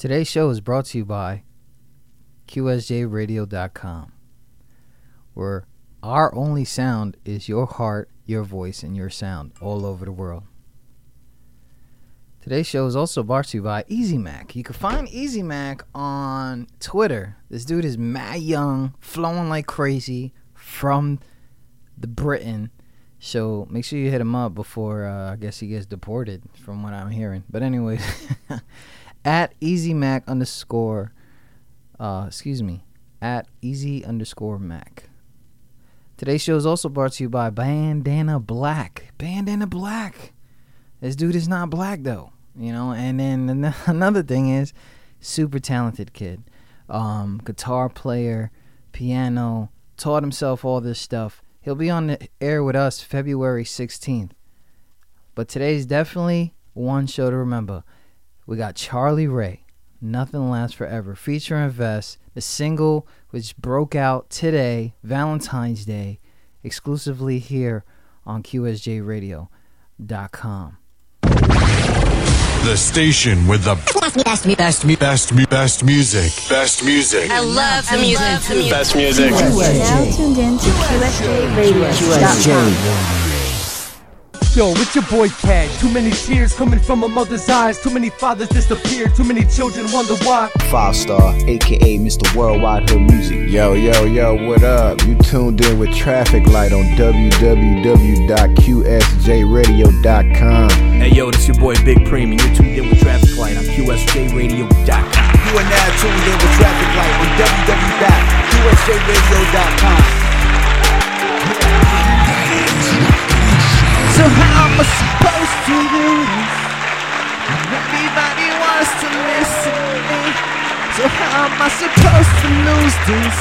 Today's show is brought to you by QSJRadio.com, where our only sound is your heart, your voice, and your sound all over the world. Today's show is also brought to you by Easy Mac. You can find Easy Mac on Twitter. This dude is mad young, flowing like crazy from the Britain. So make sure you hit him up before uh, I guess he gets deported, from what I'm hearing. But anyways, at Easy Mac underscore, uh, excuse me, at Easy underscore Mac. Today's show is also brought to you by Bandana Black. Bandana Black. This dude is not black though, you know. And then another thing is, super talented kid, um, guitar player, piano, taught himself all this stuff. He'll be on the air with us February 16th. But today's definitely one show to remember. We got Charlie Rae, Nothing Lasts Forever, featuring Vest, the single which broke out today, Valentine's Day, exclusively here on QSJRadio.com. The station with the best, best, best, best, best music. Best music. I love the music. Best music. Now tuned in to QSJRadio.com. Yo, it's your boy Cat. Too many tears coming from a mother's eyes. Too many fathers disappeared. Too many children wonder why. Five Star, aka Mr. Worldwide Hood Music. Yo, yo, yo, what up? You tuned in with Traffic Light on www.qsjradio.com. Hey yo, this your boy Big Preem, and you're tuned in with Traffic Light on QSJRadio.com. You are now tuned in with Traffic Light on www.qsjradio.com. So how am I supposed to lose? When everybody wants to listen to me. So how am I supposed to lose this?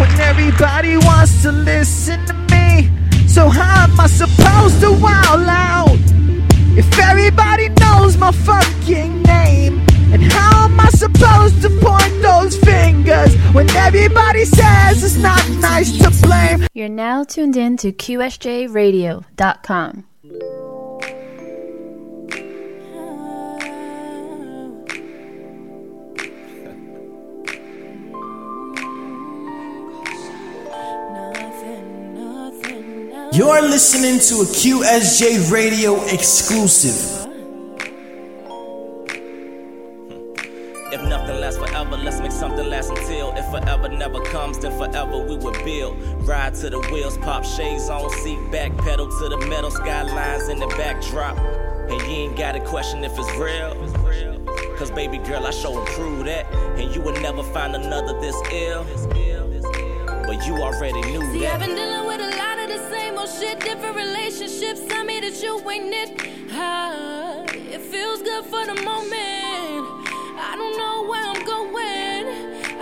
When everybody wants to listen to me. So how am I supposed to wow loud? If everybody knows my not nice to blame? You're now tuned in to QSJRadio.com. You're listening to a QSJ Radio exclusive. If nothing lasts forever, let's make something last until. Forever never comes, then forever we will build. Ride to the wheels, pop shades on, seat back, pedal to the metal, skylines in the backdrop. And you ain't gotta question if it's real. Cause baby girl, I show and prove that. And you will never find another this ill. But you already knew See, I've been dealing with a lot of the same old shit, different relationships. Tell me that you ain't it. Ah, it feels good for the moment. I don't know where I'm going.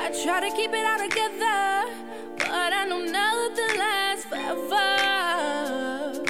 I try to keep it all together, but I know nothing lasts forever.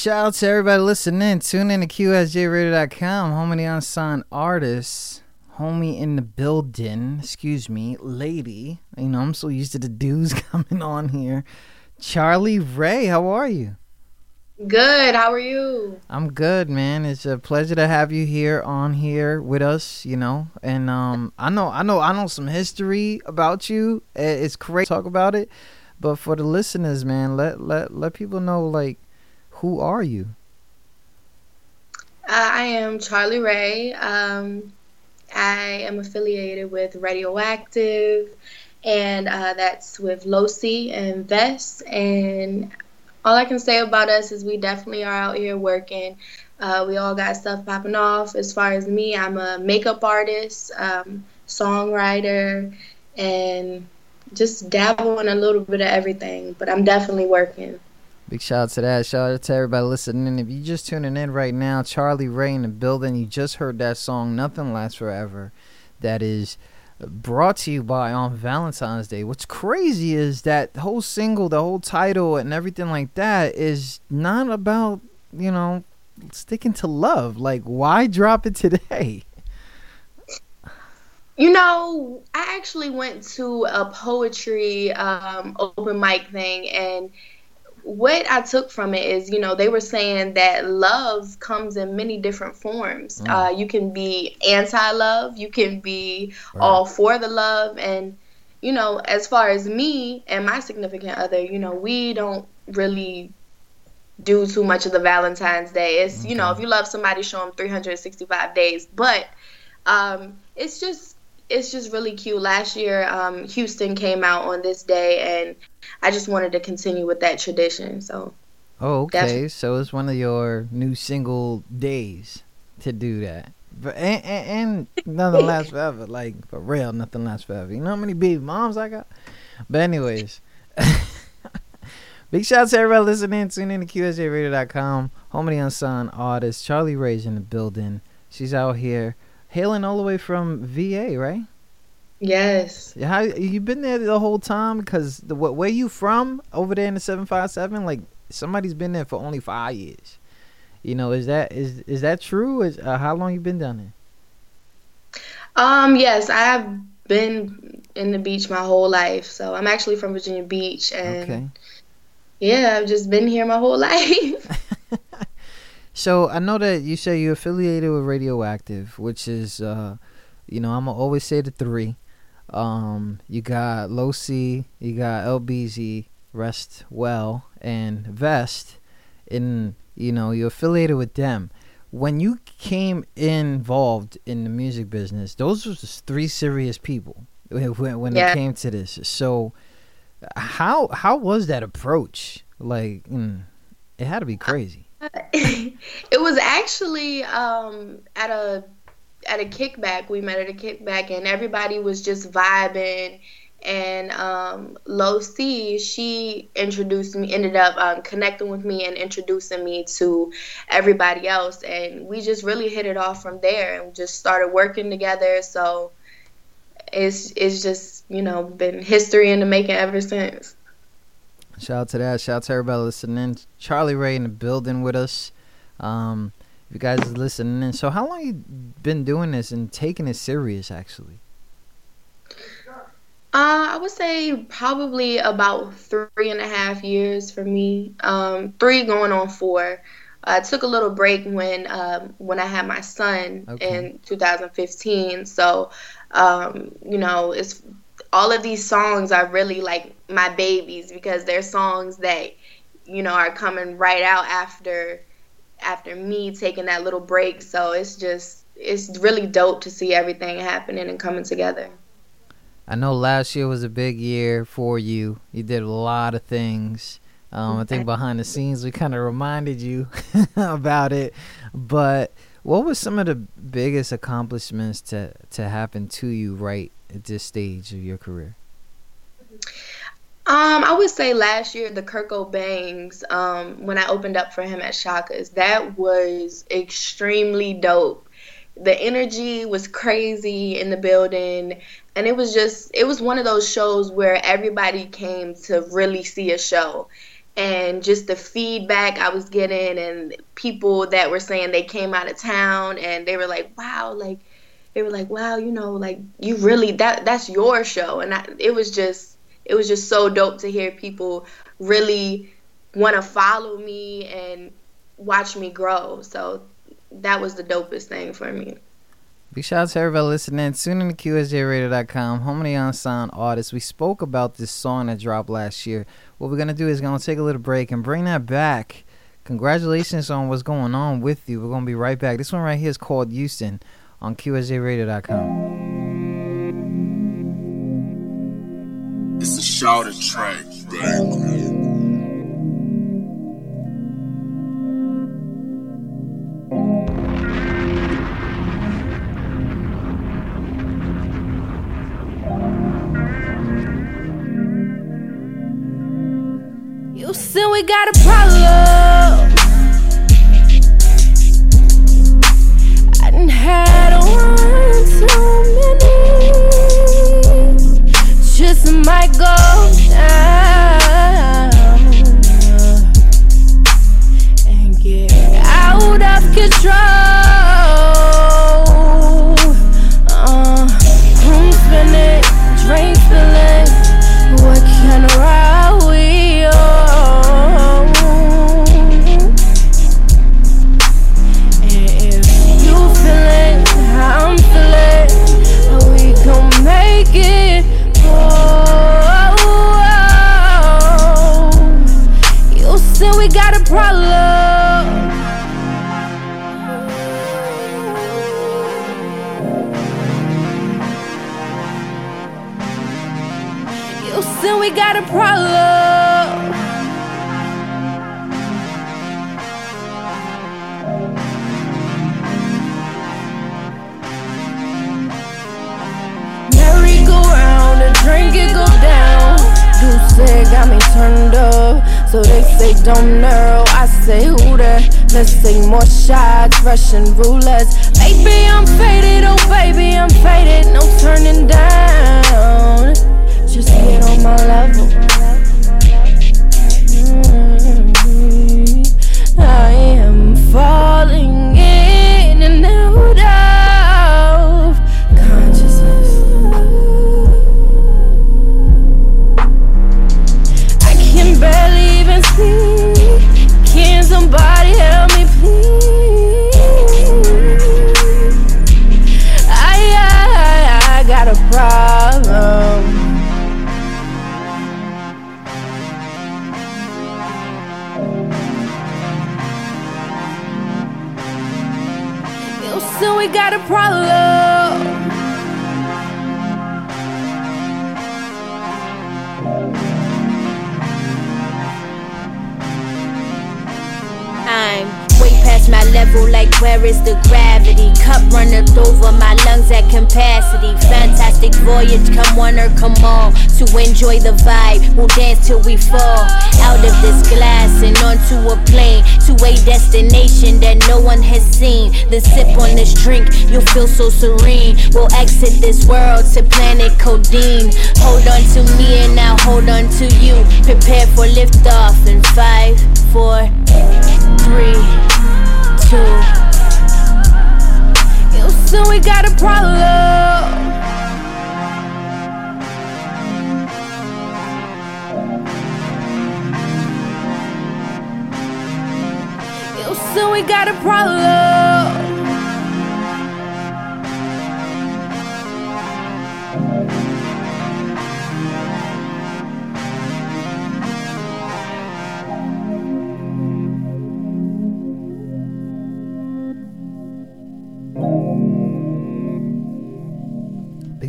Shout out to everybody listening. Tune in to QSJRadio.com. Home of the unsigned artists. Homie in the building. Excuse me. Lady. You know, I'm so used to the dudes coming on here. Charlie Rae, how are you? Good. How are you? I'm good, man. It's a pleasure to have you here on here with us, you know. And um I know I know I know some history about you. It's great to talk about it. But for the listeners, man, let let let people know like who are you? Uh, I am Charlie Rae. Um, I am affiliated with Radioactive, and uh, that's with Losi and Vest. And all I can say about us is we definitely are out here working. Uh, we all got stuff popping off. As far as me, I'm a makeup artist, um, songwriter, and just dabble in a little bit of everything. But I'm definitely working. Big shout out to that. Shout out to everybody listening. If you're just tuning in right now, Charlie Rae in the building. You just heard that song, Nothing Lasts Forever. That is brought to you by on Valentine's Day. What's crazy is that whole single, the whole title, and everything like that is not about, you know, sticking to love. Like, why drop it today? You know, I actually went to a poetry um, open mic thing, and what I took from it is, you know, they were saying that love comes in many different forms. Mm. Uh, you can be anti love, you can be right. all for the love. And, you know, as far as me and my significant other, you know, we don't really do too much of the Valentine's Day. It's, okay. you know, if you love somebody, show them 365 days. But um, it's just it's just really cute. Last year, um, Houston came out on this day, and I just wanted to continue with that tradition. So. Oh, okay. So it's one of your new single days to do that. But and, and, and nothing lasts forever. Like for real, nothing lasts forever. You know how many baby moms I got? But anyways. Big shout out to everybody listening. Tune in to QSJRadio.com. Home of the Unsigned Artist. Charlie Rae's in the building. She's out here hailing all the way from VA, right? Yes. Yeah, how you been there the whole time? Because the what where you from over there in the seven five seven? Like somebody's been there for only five years. You know, is that is is that true? Is uh, how long you been down there? Um. Yes, I have been in the beach my whole life. So I'm actually from Virginia Beach, and okay. yeah, I've just been here my whole life. So I know that you say you're affiliated with Radioactive, which is, uh, you know, I'm gonna always say the three. Um, you got Low C, you got LBZ, Rest Well, and Vest. In you know, you're affiliated with them. When you came involved in the music business, those were just three serious people when, when yeah. it came to this. So, how how was that approach? Like, mm, it had to be crazy. it was actually um, at a at a kickback. We met at a kickback, and everybody was just vibing. And um, Low C, she introduced me, ended up um, connecting with me and introducing me to everybody else, and we just really hit it off from there, and just started working together. So it's it's just you know been history in the making ever since. Shout out to that. Shout out to everybody listening. Charlie Rae in the building with us. Um, you guys are listening So how long you been doing this and taking it serious actually? Uh, I would say probably about three and a half years for me. Um, three going on four. I took a little break when um, when I had my son okay. in 2015. So, um, you know, it's all of these songs are really like my babies because they're songs that you know are coming right out after after me taking that little break. So it's just it's really dope to see everything happening and coming together. I know last year was a big year for you. You did a lot of things. Um, i think behind the scenes we kind of reminded you about it. But what was some of the biggest accomplishments to to happen to you right at this stage of your career? Um, I would say last year the Kurt Bangs, um, when I opened up for him at Shaka's, that was extremely dope. The energy was crazy in the building, and it was just it was one of those shows where everybody came to really see a show. and just the feedback I was getting and people that were saying they came out of town and they were like, "Wow, like they were like, "Wow, you know, like you really that that's your show." And I, it was just it was just so dope to hear people really want to follow me and watch me grow. So that was the dopest thing for me. Big shout out to everybody listening. Tune in to QSJRadio.com, home of the unsigned artists. We spoke about this song that dropped last year. What we're going to do is going to take a little break and bring that back. Congratulations on what's going on with you. We're going to be right back. This one right here is called Houston on QSJRadio.com. It's a shouted track, baby. Still, we got a problem. They don't know. I say who that? Let's take more shots, Russian roulette. Baby, I'm faded, oh baby, I'm faded. No turning down. Just get on my level. So soon we got a problem. My level, like where is the gravity? Cup runneth over my lungs at capacity. Fantastic voyage, come one or come all. To enjoy the vibe, we'll dance till we fall. Out of this glass and onto a plane. To a destination that no one has seen. Then sip on this drink, you'll feel so serene. We'll exit this world to planet codeine. Hold on to me and I'll hold on to you. Prepare for liftoff in five, four, three, two. You so we got a problem. You so we got a problem.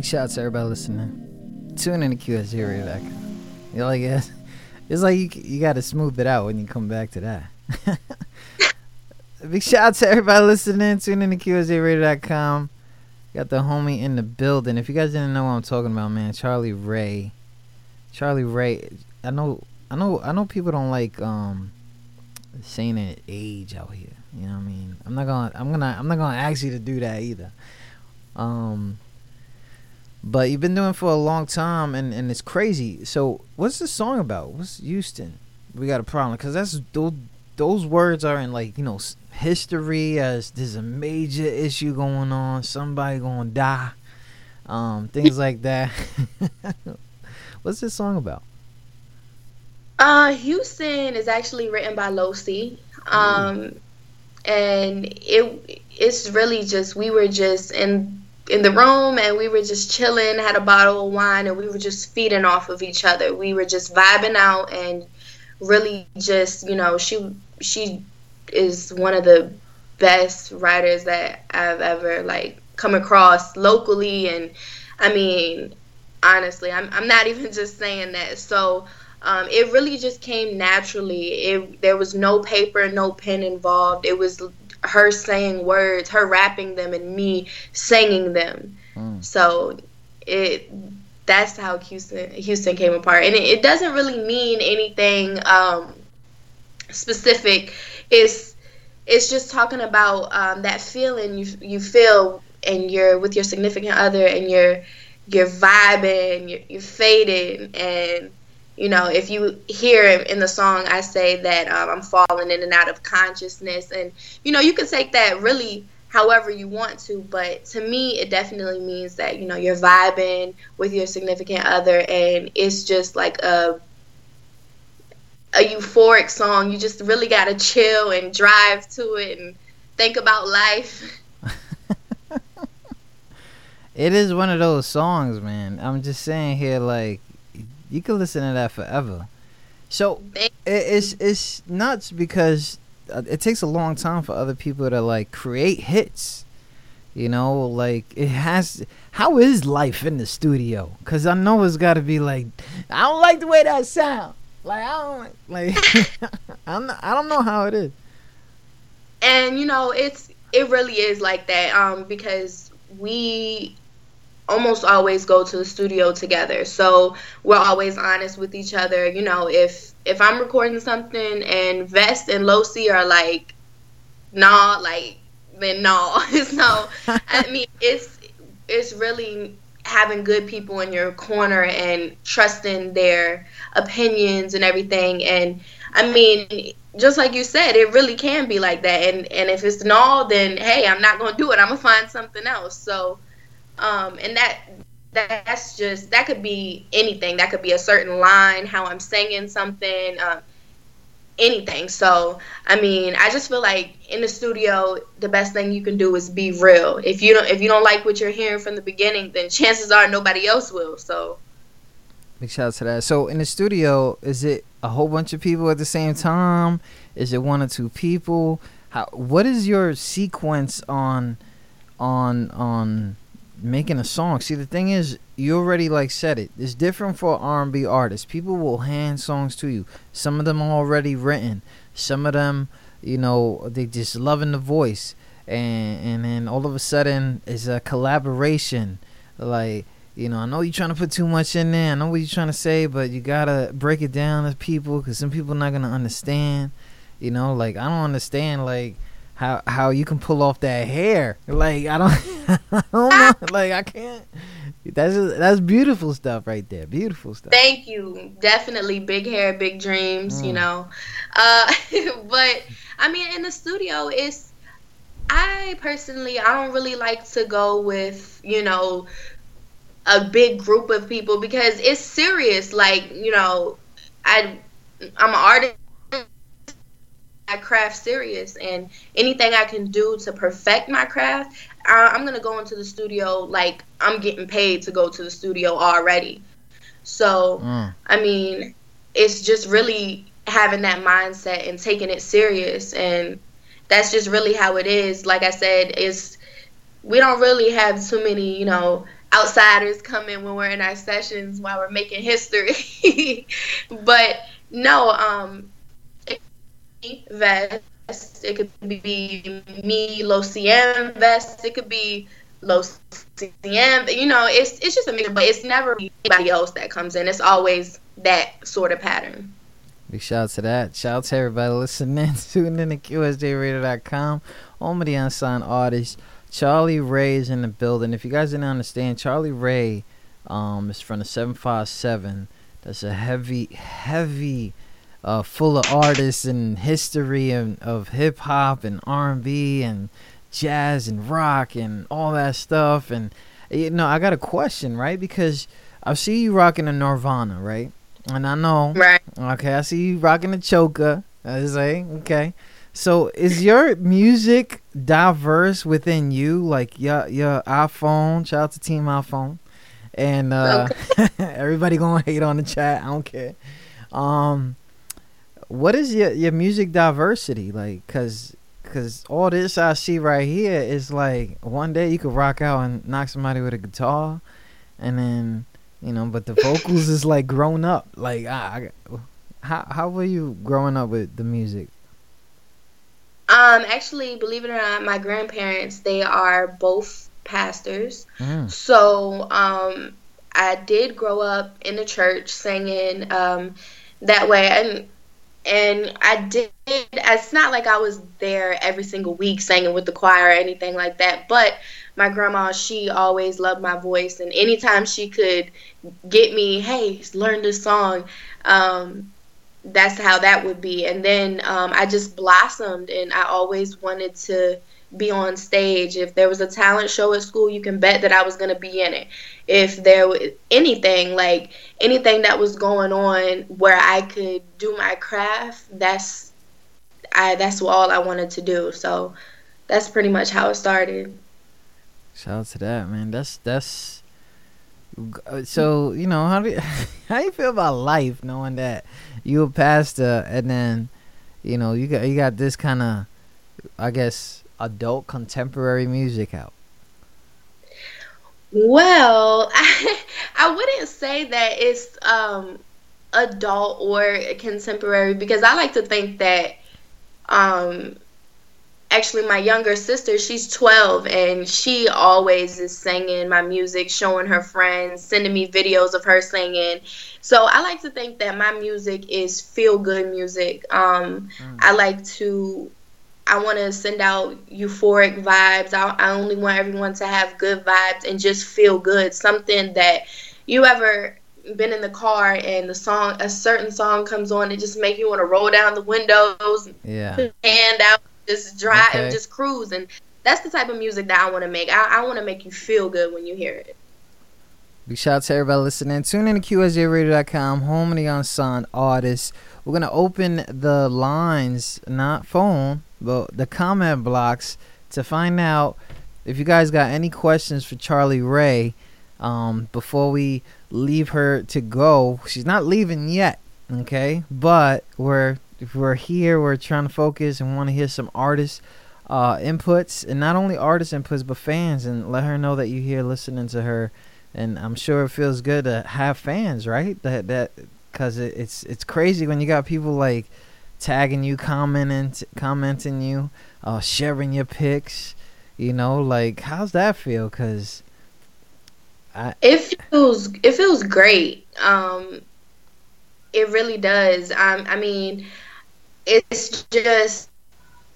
Big shout out to everybody listening. Tune in to QSJ Radio. You like it? It's like you, you got to smooth it out when you come back to that. Big shout out to everybody listening. Tune in to QSJRadio.com. Got the homie in the building. If you guys didn't know what I'm talking about, man, Charlie Rae. Charlie Rae. I know. I know. I know people don't like um saying that age out here. You know what I mean? I'm not gonna. I'm gonna. I'm not gonna ask you to do that either. Um. But you've been doing it for a long time, and, and it's crazy. So, what's this song about? What's Houston? we got a problem because that's those those words are in like you know history as there's a major issue going on, somebody gonna die, um, things like that. What's this song about? Uh, Houston is actually written by Losi. Um, and it it's really just we were just in in the room and we were just chilling, had a bottle of wine, and we were just feeding off of each other. We were just vibing out and really just you know she she is one of the best writers that I've ever like come across locally. And I mean honestly I'm I'm not even just saying that. So um, it really just came naturally. It there was no paper no pen involved. It was her saying words her rapping them and me singing them. So it that's how Houston Houston came apart, and it, it doesn't really mean anything um, specific. It's it's just talking about um, that feeling you you feel, and you're with your significant other, and you're you're vibing, you're, you're fading, and you know if you hear in the song, I say that um, I'm falling in and out of consciousness, and you know you can take that really however you want to but to me it definitely means that you know you're vibing with your significant other and it's just like a a euphoric song. You just really got to chill and drive to it and think about life. It is one of those songs, man. I'm just saying here, like you can listen to that forever. So it, it's it's nuts because uh, it takes a long time for other people to like create hits. You know, like it has. How is life in the studio? Cause I know it's got to be like, I don't like the way that sound. Like I don't like, like I'm not, I don't know how it is. and you know it's it really is like that um because we almost always go to the studio together. So we're always honest with each other. You know if if i'm recording something and vest and losi are like nah like then no. So i mean it's it's really having good people in your corner and trusting their opinions and everything. And i mean just like you said it really can be like that. And and if it's no then hey i'm not gonna do it. I'm gonna find something else. So um and that that's just that could be anything that could be a certain line how i'm singing something um anything so i mean i just feel like in the studio the best thing you can do is be real if you don't if you don't like what you're hearing from the beginning then chances are nobody else will so Big shout out to that. So in the studio, is it a whole bunch of people at the same time? Is it one or two people? How? What is your sequence on, on on making a song? See, the thing is, you already like said it. It's different for R and B artists. People will hand songs to you. Some of them are already written. Some of them, you know, they just loving the voice, and and then all of a sudden, it's a collaboration, like you know, I know you're trying to put too much in there. I know what you're trying to say, but you gotta break it down to people because some people not gonna understand. You know, like I don't understand like how how you can pull off that hair. Like I don't, I don't know. Like I can't. That's that's beautiful stuff right there. Beautiful stuff. Thank you. Definitely big hair, big dreams, you Mm. know. Uh, but I mean, in the studio, it's. I personally, I don't really like to go with, you know, a big group of people because it's serious. Like, you know, I, I'm an artist. I craft serious, and anything I can do to perfect my craft, I, I'm gonna go into the studio like I'm getting paid to go to the studio already. So, Mm. I mean, it's just really having that mindset and taking it serious, and that's just really how it is. Like I said, is we don't really have too many, you know, outsiders come in when we're in our sessions while we're making history. but no, um, it could be Vest, it could be me, Lociem Vest, it could be Lociem. You know, it's it's just a mixture, but it's never anybody else that comes in. It's always that sort of pattern. Big shout out to that. Shout out to everybody listening, tuning in to QSJRadio.com. Home of the unsigned artist. Charlie Rae is in the building. If you guys didn't understand, Charlie Rae um, is from the 757. That's a heavy, heavy uh, full of artists and history and of hip hop and R and B and jazz and rock and all that stuff. And you know, I got a question, right? Because I see you rocking a Nirvana, right? And I know, right? Okay, I see you rocking a choker. I say, okay. So is your music diverse within you? Like your your iPhone. Shout out to Team iPhone. And uh, okay. everybody gonna hate on the chat. I don't care. Um, what is your your music diversity like? Cause cause all this I see right here is like one day you could rock out and knock somebody with a guitar, and then you know, but the vocals is like grown up. Like I, I how how were you growing up with the music? Um, actually, believe it or not, my grandparents they are both pastors. Mm. So, um, I did grow up in the church singing um, that way, and and I did. It's not like I was there every single week singing with the choir or anything like that, but my grandma, she always loved my voice, and anytime she could get me, hey, learn this song, um, that's how that would be. And then um, I just blossomed, and I always wanted to be on stage. If there was a talent show at school, you can bet that I was going to be in it. If there was anything, like anything that was going on where I could do my craft, that's I that's all I wanted to do. So that's pretty much how it started. Shout out to that, man. That's that's uh, so you know how do you, how you feel about life knowing that you a pastor and then you know you got you got this kind of I guess adult contemporary music out. Well, I, I wouldn't say that it's um, adult or contemporary because I like to think that um, actually my younger sister she's 12 and she always is singing my music showing her friends sending me videos of her singing so i like to think that my music is feel good music um, mm. i like to i want to send out euphoric vibes I, I only want everyone to have good vibes and just feel good something that you ever been in the car and the song a certain song comes on it just make you want to roll down the windows yeah hand out just drive okay. and just cruise and that's the type of music that I want to make. I, I want to make you feel good when you hear it. Big shout out to everybody listening. Tune in to QSJRadio.com, home of the unsigned artists. We're going to open the lines, not phone, but the comment blocks to find out if you guys got any questions for Charlie Rae um, before we leave her to go. She's not leaving yet, okay? But we're we're here, we're trying to focus and want to hear some artists uh, inputs, and not only artist inputs, but fans, and let her know that you here listening to her. And I'm sure it feels good to have fans, right? That that because it, it's it's crazy when you got people like tagging you, commenting, commenting you, uh, sharing your pics. You know, like how's that feel? Because I it feels it feels great. Um, it really does. Um, I mean, it's just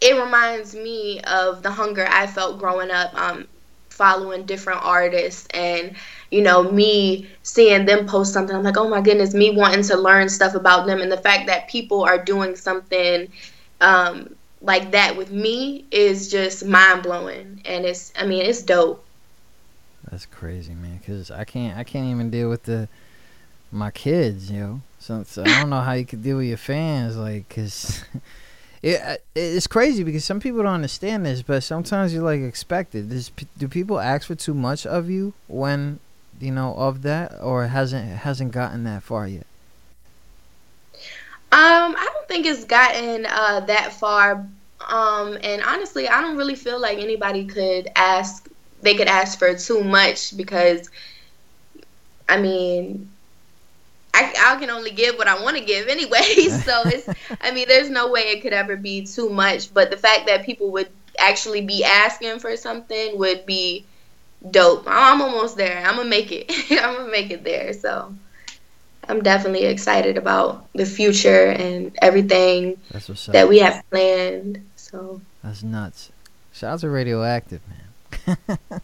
it reminds me of the hunger I felt growing up, um, following different artists and you know me seeing them post something. I'm like, oh my goodness, me wanting to learn stuff about them, and the fact that people are doing something um, like that with me is just mind blowing, and it's I mean it's dope. That's crazy, man. Cause I can't I can't even deal with the my kids, yo. So, so I don't know how you could deal with your fans, like, cause it it's crazy because some people don't understand this, but sometimes you're like expected. Does, do people ask for too much of you when you know of that, or hasn't hasn't gotten that far yet? Um, I don't think it's gotten uh, that far. Um, and honestly, I don't really feel like anybody could ask. They could ask for too much because, I mean, I, I can only give what I want to give anyway. so it's, I mean, there's no way it could ever be too much. But the fact that people would actually be asking for something would be dope. I'm almost there. I'm gonna make it. I'm gonna make it there. So I'm definitely excited about the future and everything that we have planned. So that's nuts. Shout out to Radioactive, man.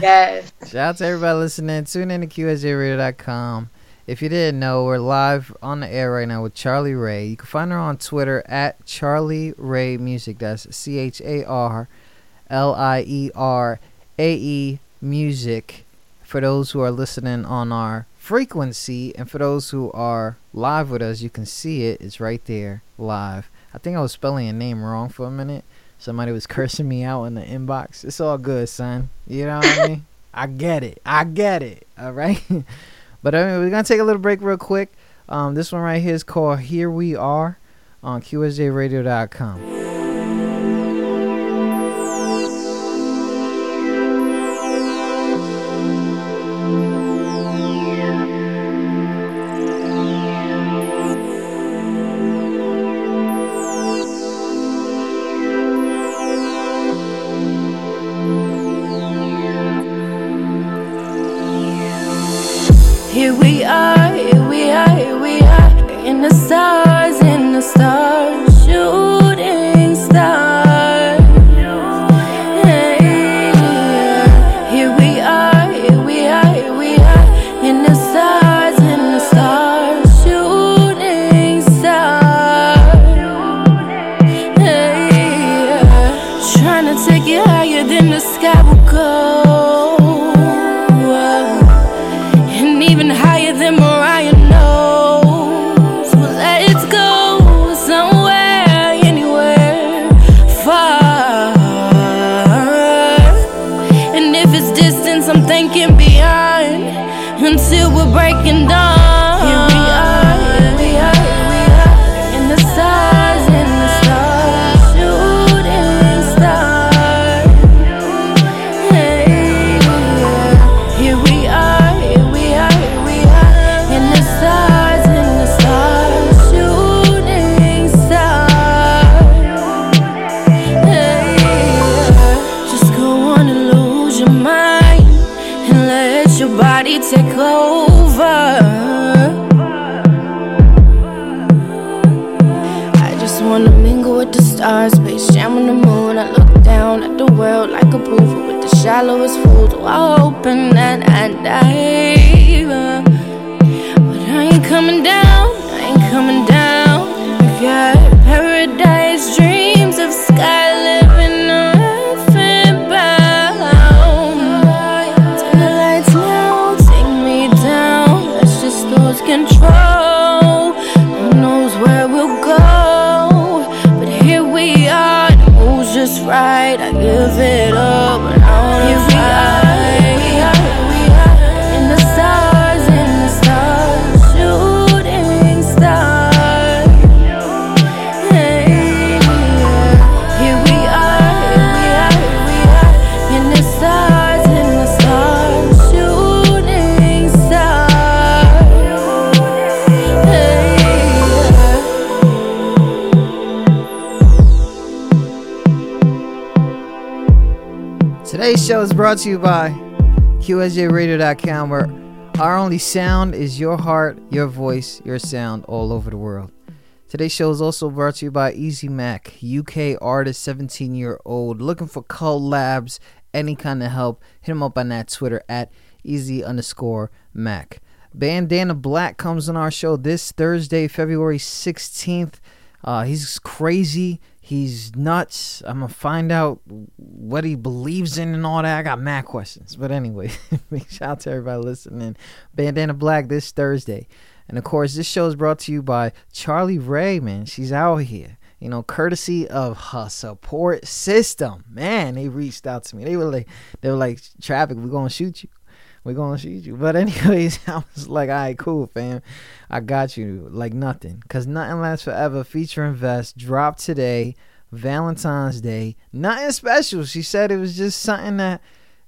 yes. Shout out to everybody listening. Tune in to QSJRadio.com If you didn't know, we're live on the air right now with Charlie Rae. You can find her on Twitter at Charlie Rae Music. That's C H A R L I E R A E Music. For those who are listening on our frequency, and for those who are live with us, you can see it. It's right there live. I think I was spelling a name wrong for a minute. Somebody was cursing me out in the inbox. It's all good, son. You know what I mean? I get it. I get it. All right. but anyway, we're gonna take a little break real quick. Um, this one right here is called "Here We Are" on QSJRadio.com. the stars, in the stars, QSJRadio.com, where our only sound is your heart, your voice, your sound all over the world. Today's show is also brought to you by Easy Mac, UK artist, 17 year old, looking for collabs, any kind of help. Hit him up on that Twitter at easy underscore Mac. Bandana Black comes on our show this Thursday, February 16th. Uh, he's crazy. He's nuts. I'm gonna find out what he believes in and all that. I got mad questions, but anyway, big shout out to everybody listening. Bandana Black this Thursday, and of course, this show is brought to you by Charlie Rae. Man, she's out here. You know, courtesy of her support system. Man, they reached out to me. They were like, they were like, traffic. We're gonna shoot you we're gonna shoot you. But anyways, I was like, all right, cool, fam. I got you. Like nothing. Cause nothing lasts forever. Featuring Vest dropped today, Valentine's Day. Nothing special. She said it was just something that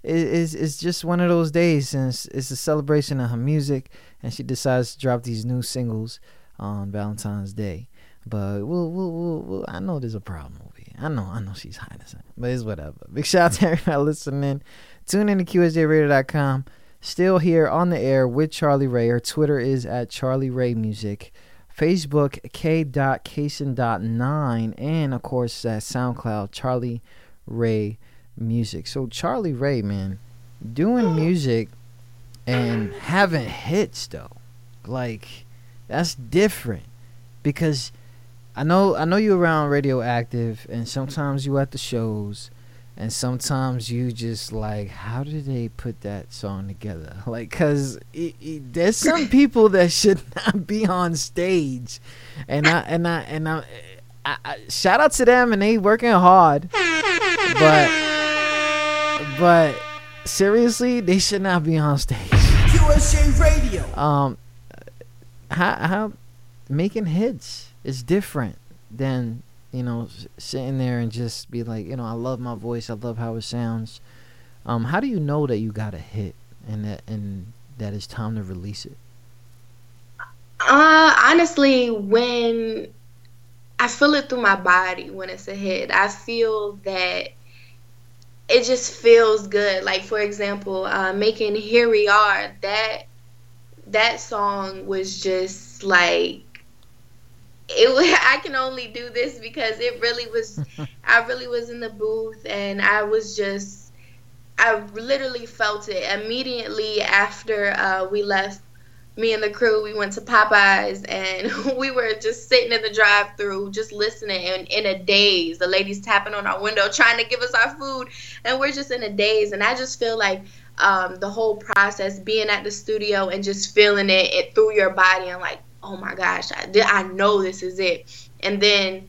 is is just one of those days since it's a celebration of her music and she decides to drop these new singles on Valentine's Day. But we'll, we'll, we'll, we'll I know there's a problem over here. I know, I know she's hiding something, but it's whatever. Big shout out to everybody listening. Tune in to QSJRadio.com. Still here on the air with Charlie Rae. Her Twitter is at Charlie Rae Music. Facebook k.kason.9 and of course at SoundCloud Charlie Rae Music. So Charlie Rae, man, doing music and having hits though. Like that's different because I know I know you around radioactive and sometimes you at the shows and sometimes you just like how did they put that song together? Like because there's some people that should not be on stage. And i and i and I, I, I shout out to them and they working hard. But but seriously they should not be on stage. QSJ Radio. um how how making hits is different than you know sitting there and just be like you know I love my voice I love how it sounds um how do you know that you got a hit and that and that it's time to release it Uh, honestly, when I feel it through my body when it's a hit, I feel that it just feels good. Like for example, uh, making "Here We Are" that that song was just like it. I can only do this because it really was. I really was in the booth and I was just. I literally felt it immediately after uh, we left me and the crew we went to popeyes and we were just sitting in the drive through just listening and in a daze the ladies tapping on our window trying to give us our food and we're just in a daze and i just feel like um, the whole process being at the studio and just feeling it, it through your body and like oh my gosh I, I know this is it. And then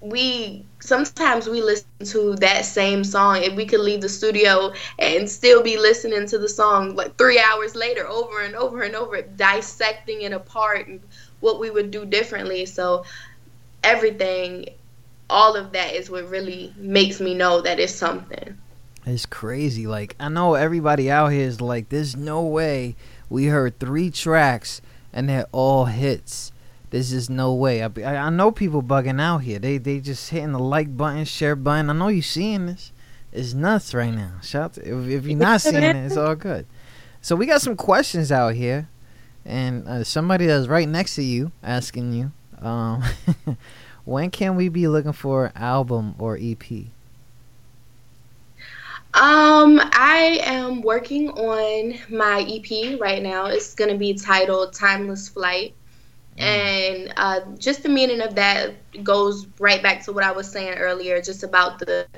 we sometimes we listen to that same song if we could leave the studio and still be listening to the song like three hours later over and over and over dissecting it apart and what we would do differently. So everything all of that is what really makes me know that it's something. It's crazy. Like I know everybody out here is like there's no way we heard three tracks and they're all hits there's just no way. I, I I know people bugging out here. They they just hitting the like button, share button. I know you're seeing this. It's nuts right now. Shout out to, if, if you're not seeing it, it's all good. So we got some questions out here, and uh, somebody that's right next to you asking you, um, when can we be looking for album or EP? Um, I am working on my EP right now. It's gonna be titled Timeless Flight. And uh, just the meaning of that goes right back to what I was saying earlier, just about the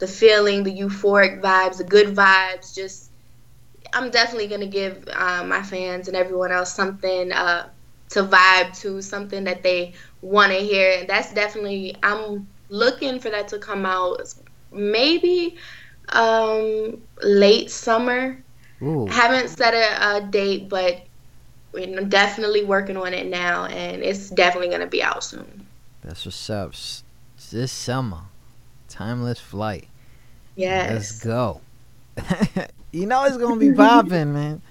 the feeling, the euphoric vibes, the good vibes. Just I'm definitely gonna give uh, my fans and everyone else something uh, to vibe to, something that they want to hear. And that's definitely I'm looking for that to come out maybe um, late summer. Ooh. Haven't set a, a date, but we're definitely working on it now, and it's definitely gonna be out soon. That's what's up. This summer, timeless flight. Yes. Let's go. you know it's gonna be popping, man.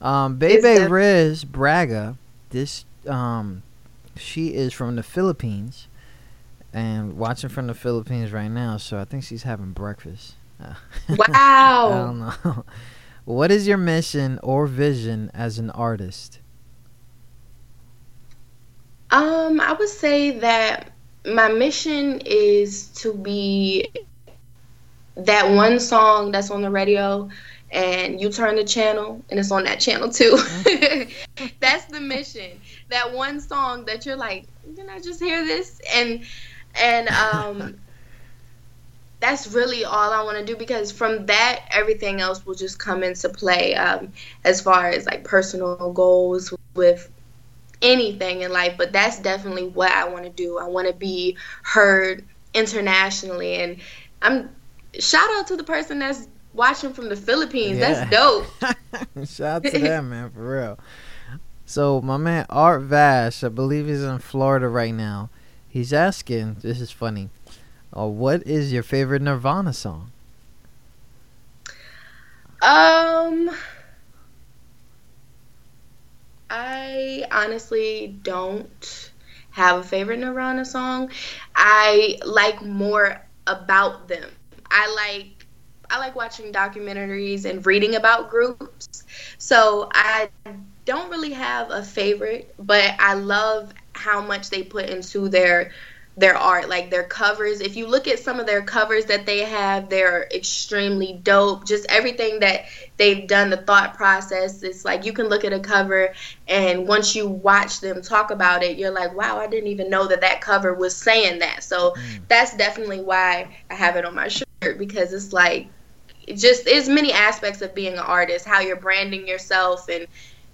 Um, Bebe def- Riz Braga. This um, she is from the Philippines, and watching from the Philippines right now. So I think she's having breakfast. Uh, I Wow. don't know. What is your mission or vision as an artist? Um, I would say that my mission is to be that one song that's on the radio and you turn the channel and it's on that channel too. that's the mission. That one song that you're like, didn't I just hear this? And and um that's really all I want to do because from that everything else will just come into play um, as far as like personal goals with anything in life, but that's definitely what I want to do. I want to be heard internationally, and I'm shout out to the person that's watching from the Philippines. That's dope. Shout out to them, man, for real. So my man Art Vash, I believe he's in Florida right now. He's asking, this is funny. Uh, what is your favorite Nirvana song? Um, I honestly don't have a favorite Nirvana song. I like more about them. I like I like watching documentaries and reading about groups. So I don't really have a favorite, but I love how much they put into their their art, like their covers. If you look at some of their covers that they have, they're extremely dope. Just everything that they've done, the thought process, it's like you can look at a cover and once you watch them talk about it, you're like, wow, I didn't even know that that cover was saying that. So mm. that's definitely why I have it on my shirt because it's like, it just is many aspects of being an artist, how you're branding yourself and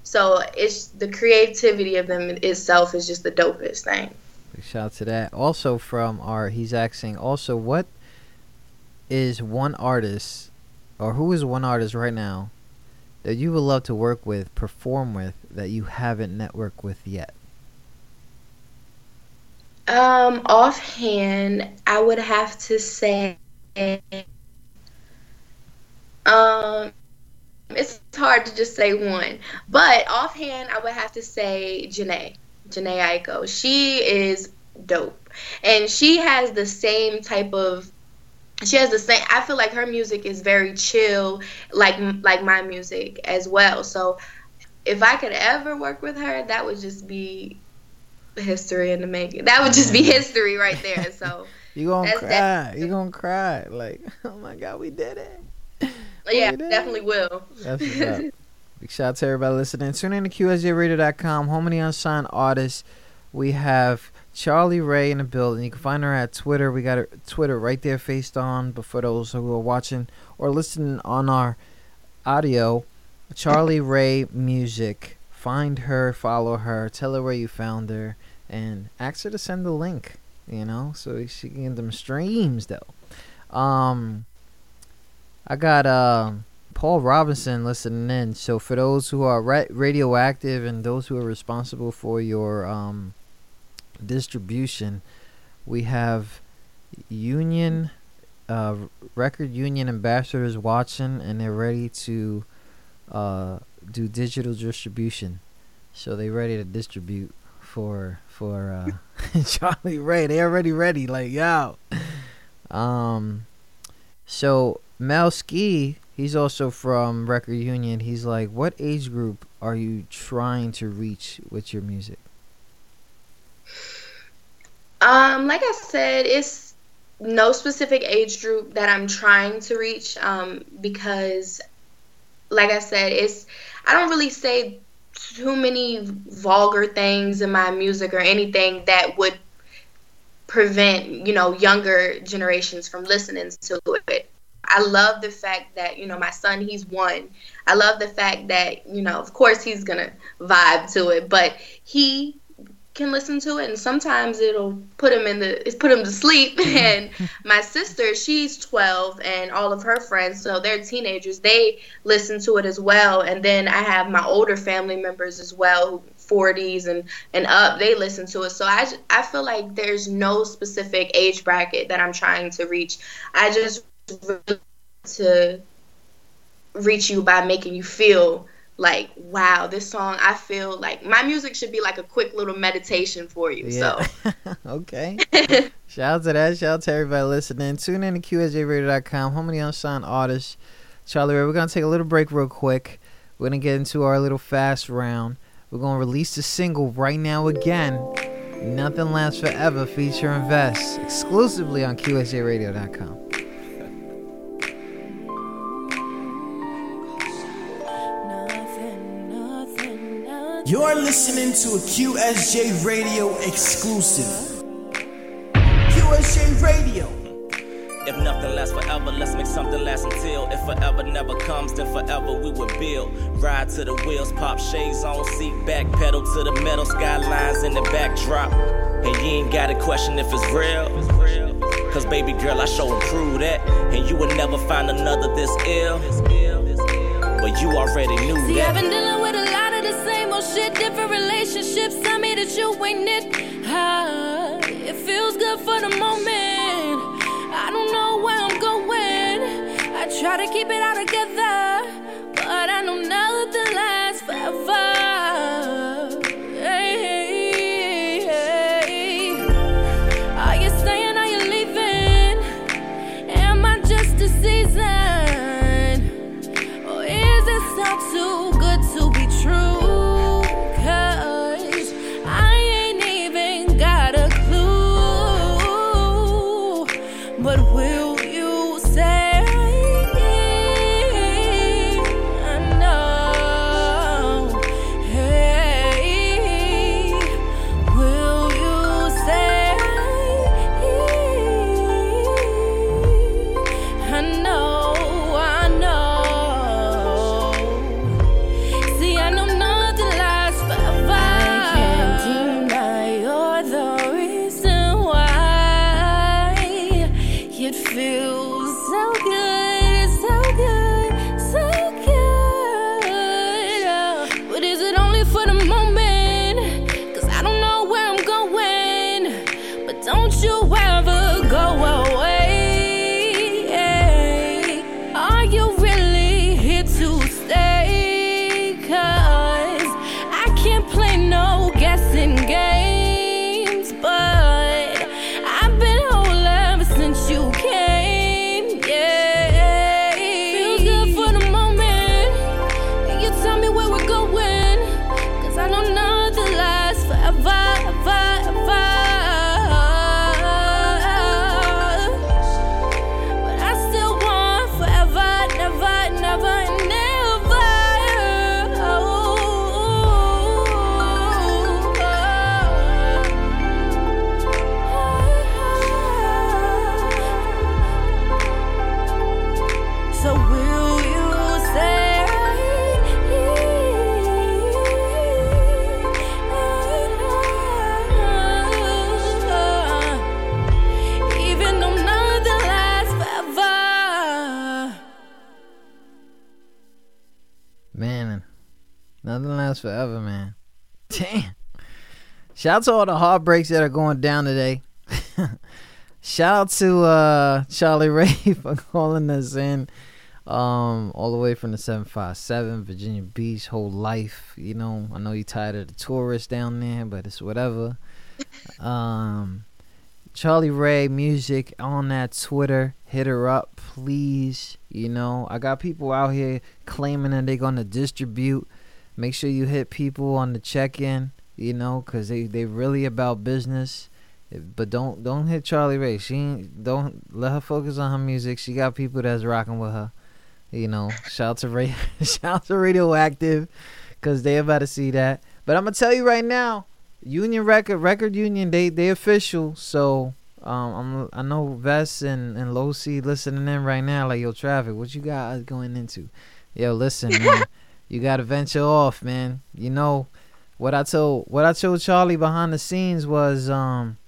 so it's the creativity of them itself is just the dopest thing. Shout out to that. Also from our, he's asking, also what is one artist, or who is one artist right now that you would love to work with, perform with, that you haven't networked with yet? Um, offhand, I would have to say, um, it's hard to just say one, but offhand, I would have to say Jhené. Jhené Aiko. She is dope. And she has the same type of she has the same I feel like her music is very chill like like my music as well. So if I could ever work with her, that would just be history in the making. That would just be mm-hmm. history right there. So you gonna cry. You gonna cry. Like, oh my god, we did it. Yeah, did definitely it. will. That's what's up. Big shout out to everybody listening. Tune in to QSJRadio.com, home of the unsigned artists. We have Charlie Rae in the building. You can find her at Twitter. We got her Twitter right there faced on. But for those who are watching or listening on our audio, Charlie Ray Music. Find her, follow her, tell her where you found her, and ask her to send the link. You know, so she can get them streams though. Um, I got um. Uh, Paul Robinson listening in. So for those who are ra- radioactive and those who are responsible for your um, distribution, we have union uh, record union ambassadors watching, and they're ready to uh, do digital distribution. So they're ready to distribute for for uh, Charlie Rae. They already ready. Like yo. Um. So Mel Ski He's also from Record Union. He's like, what age group are you trying to reach with your music? Um, like I said, it's no specific age group that I'm trying to reach. Um, because, like I said, it's I don't really say too many vulgar things in my music or anything that would prevent you know younger generations from listening to it I love the fact that, you know, my son, he's one. I love the fact that, you know, of course he's going to vibe to it, but he can listen to it and sometimes it'll put him in the it's put him to sleep. Mm-hmm. And my sister she's 12 and all of her friends so they're teenagers they listen to it as well. And then i have my older family members as well 40s and and up they listen to it. So i i feel like there's no specific age bracket that i'm trying to reach. I just to reach you by making you feel like wow this song i feel like my music should be like a quick little meditation for you yeah. so okay. Shout out to that. Shout out to everybody listening. Tune in to qsjradio.com home of the unsigned artists charlie rae. We're gonna take a little break real quick. We're gonna get into our little fast round. We're gonna release the single right now again. Nothing lasts forever featuring Vest exclusively on qsjradio.com You're listening to a QSJ Radio exclusive. QSJ Radio. If nothing lasts forever, let's make something last until. If forever never comes, then forever we will build. Ride to the wheels, pop shades on, seat back, pedal to the metal, skylines in the backdrop. And you ain't got to question if it's real. Cause baby girl, I show and prove that. And you will never find another this ill. But you already knew See, that shit, different relationships. Tell me that you ain't it. Ah, it feels good for the moment. I don't know where I'm going. I try to keep it all together, but I know nothing lasts forever. Shout out to all the heartbreaks that are going down today. Shout out to uh, Charlie Rae for calling us in um, all the way from the 757 Virginia Beach, whole life. You know, I know you're tired of the tourists down there, but it's whatever. Um, Charlie Rae music on that Twitter. Hit her up, please. You know, I got people out here claiming that they're gonna distribute. Make sure you hit people on the check-in. You know, cause they they really about business. But don't don't hit Charlie Rae. She ain't, don't let her focus on her music. She got people that's rocking with her. You know, shout out to Ray, shout out to Radioactive, cause they about to see that. But I'm gonna tell you right now, Union Record Record Union they they official. So um I'm I know Vest and and Losi listening in right now. Like yo, traffic, what you got going into? Yo, listen, man, you gotta venture off, man. You know what I told what I told Charlie behind the scenes was um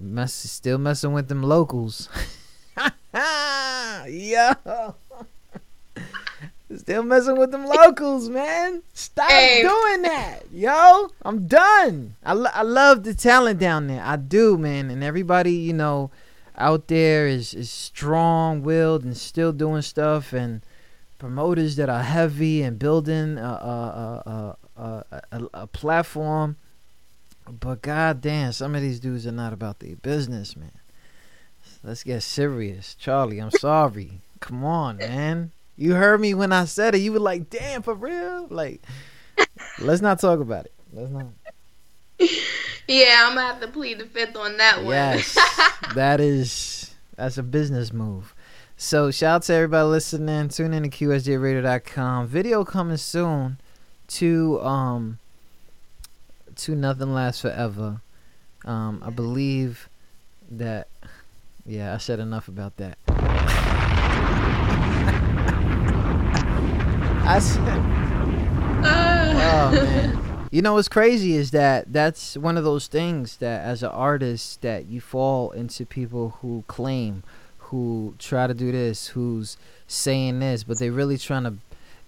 mess still messing with them locals. Yo. Still messing with them locals, man. Stop Hey. doing that, yo. I'm done. I, lo- I love the talent down there. I do, man. And everybody, you know, out there is is strong willed and still doing stuff. And promoters that are heavy and building a a a a, a, a, a platform. But goddamn, some of these dudes are not about their business, man. Let's get serious, Charlie. I'm sorry. Come on, man. You heard me when I said it. You were like, "Damn, for real." Like, let's not talk about it. Let's not. Yeah, I'm gonna have to plead the fifth on that one. Yes, that is that's a business move. So shout out to everybody listening. Tune in to QSJRadio.com. Video coming soon to um to Nothing Lasts Forever. Um, I believe that. Yeah, I said enough about that. I said. oh man. You know what's crazy is that that's one of those things that as an artist that you fall into people who claim, who try to do this, who's saying this, but they're really trying to,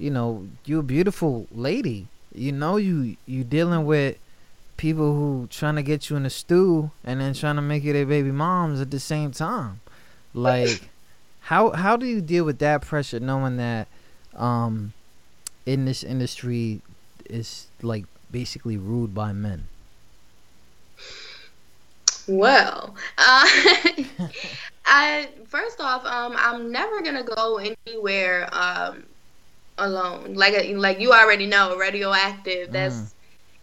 you know, you're a beautiful lady. You know you you dealing with people who trying to get you in the stew and then trying to make you their baby moms at the same time. Like how how do you deal with that pressure knowing that um in this industry is like basically ruled by men? Well, uh, I first off, um, I'm never gonna go anywhere um, alone. Like like you already know, radioactive. That's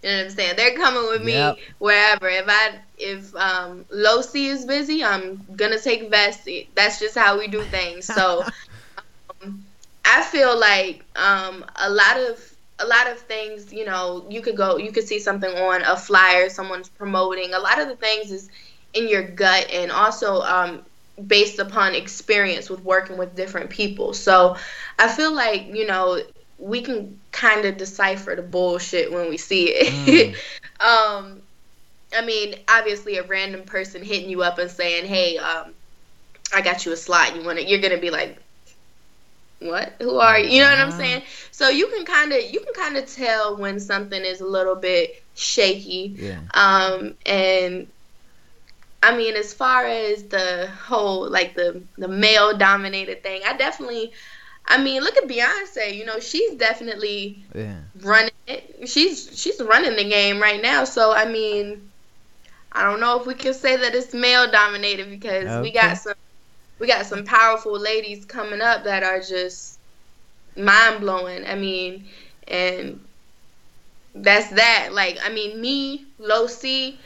you know what I'm saying. They're coming with me Yep. wherever. If I if um, Losi is busy, I'm gonna take Vesty. That's just how we do things. So um, I feel like um, a lot of a lot of things, you know, you could go, you could see something on a flyer, someone's promoting. A lot of the things is in your gut and also um, based upon experience with working with different people. So I feel like, you know, we can kind of decipher the bullshit when we see it. um, I mean, obviously, a random person hitting you up and saying, "Hey, um, I got you a slot. You want it?" You're gonna be like, "What? Who are you?" You know what I'm saying? So you can kind of you can kind of tell when something is a little bit shaky. Yeah. Um, and I mean, as far as the whole like the the male dominated thing, I definitely I mean, look at Beyonce. You know, she's definitely Yeah. running it. She's she's running the game right now. So I mean, I don't know if we can say that it's male dominated because we got some we got some powerful ladies coming up that are just mind blowing. I mean, and that's that. Like, I mean, me, Low C.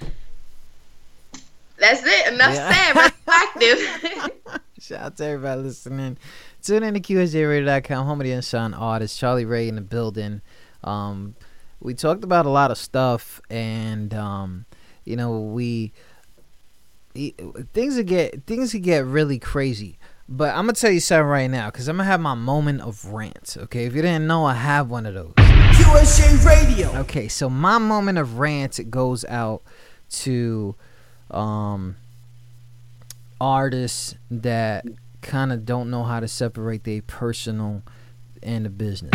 That's it. Enough Yeah. said. Reflective. Shout out to everybody listening. Tune in to QSJRadio.com, home of the Unsigned Artist. Charlie Rae in the building. Um, we talked about a lot of stuff, and um, you know, we things would get things could get really crazy. But I'm gonna tell you something right now, cause I'm gonna have my moment of rant. Okay, if you didn't know, I have one of those. QSJ Radio. Okay, so my moment of rant goes out to um artists that kind of don't know how to separate their personal and the business.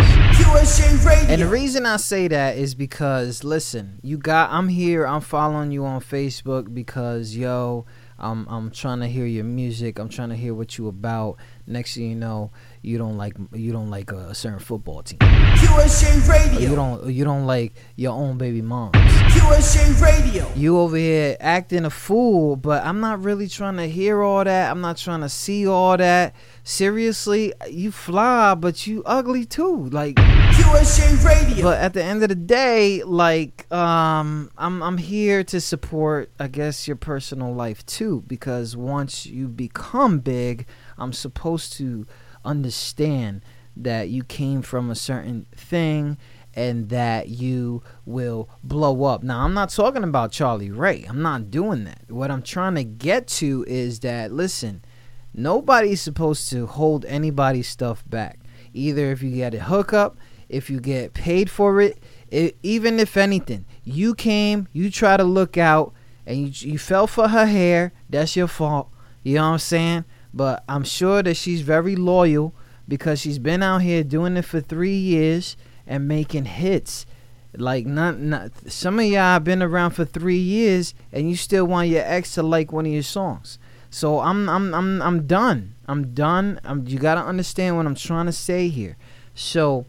And the reason I say that is because listen, you got I'm here, I'm following you on Facebook because yo, I'm I'm trying to hear your music, I'm trying to hear what you about. Next thing you know, you don't like you don't like a certain football team. QSJ Or you don't you don't like your own baby mom. QSJ Radio. You over here acting a fool, but I'm not really trying to hear all that. I'm not trying to see all that. Seriously, you fly, but you ugly too. Like QSJ Radio. but at the end of the day, like um I'm I'm here to support I guess your personal life too because once you become big, I'm supposed to understand that you came from a certain thing and that you will blow up. Now, I'm not talking about Charlie Rae. I'm not doing that. What I'm trying to get to is that listen, nobody's supposed to hold anybody's stuff back. Either if you get a hookup, if you get paid for it, it even if anything, you came, you try to look out, and you, you fell for her hair, that's your fault. You know what I'm saying? But I'm sure that she's very loyal because she's been out here doing it for three years and making hits. Like not, not some of y'all have been around for three years and you still want your ex to like one of your songs. So I'm I'm I'm I'm done. I'm done. I'm, you gotta understand what I'm trying to say here. So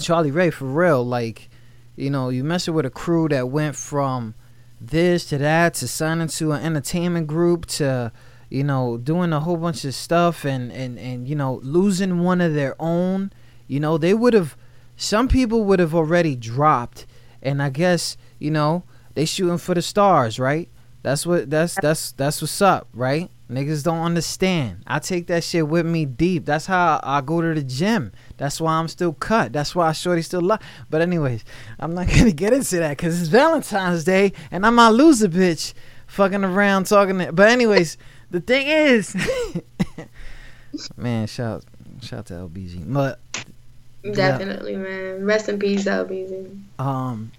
Charlie Rae, for real, like, you know, you messing with a crew that went from this to that to signing to an entertainment group to, you know, doing a whole bunch of stuff and and and you know losing one of their own. You know, they would have. Some people would have already dropped, and I guess you know they shooting for the stars, right? That's what that's that's that's what's up, right? Niggas don't understand. I take that shit with me deep. That's how I go to the gym. That's why I'm still cut. That's why Shorty still love. But anyways, I'm not gonna get into that because it's Valentine's Day and I'm a loser bitch, fucking around talking. To, but anyways, the thing is, man, shout shout to LBG. But yeah, Definitely, man. Rest in peace, LBZ. um,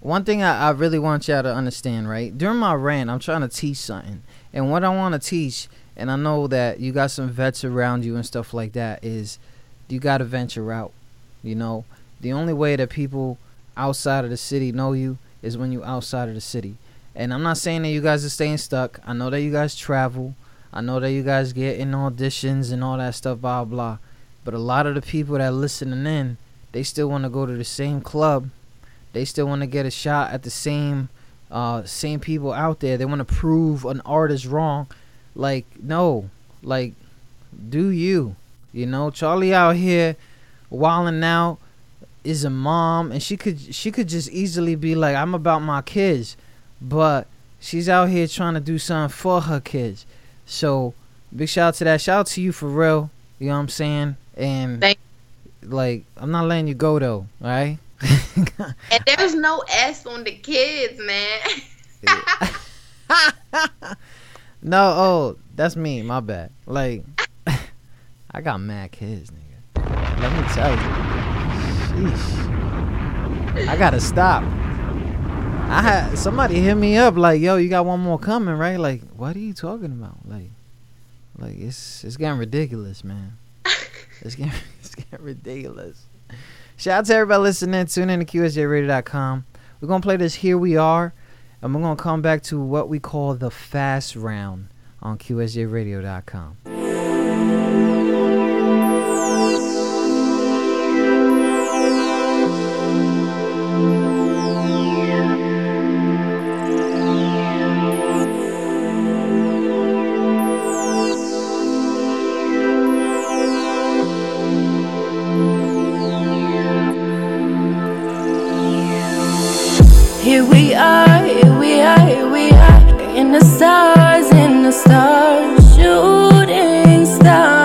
one thing I, I really want y'all to understand, right? During my rant, I'm trying to teach something, and what I want to teach, and I know that you got some vets around you and stuff like that, is you got to venture out. You know, the only way that people outside of the city know you is when you outside of the city. And I'm not saying that you guys are staying stuck. I know that you guys travel. I know that you guys get in auditions and all that stuff, blah blah. But a lot of the people that are listening in, they still want to go to the same club. They still want to get a shot at the same, uh, same people out there. They want to prove an artist wrong. Like no, like do you? You know, Charlie out here wilding out is a mom, and she could she could just easily be like, I'm about my kids, but she's out here trying to do something for her kids. So big shout out to that. Shout out to you for real. You know what I'm saying? And Thank- like, I'm not letting you go though. right? And there's no S on the kids, man. No, oh, that's me. My bad. Like, I got mad kids, nigga. Let me tell you. Sheesh. I gotta stop. I had somebody hit me up like, "Yo, you got one more coming, right?" Like, what are you talking about? Like, like it's it's getting ridiculous, man. It's getting it's getting ridiculous. Shout out to everybody listening. Tune in to QSJRadio.com. We're gonna play this "Here We Are." And we're going to come back to what we call the fast round on QSJRadio.com. Here we are, here we are, here we are. In the stars, in the stars, shooting stars.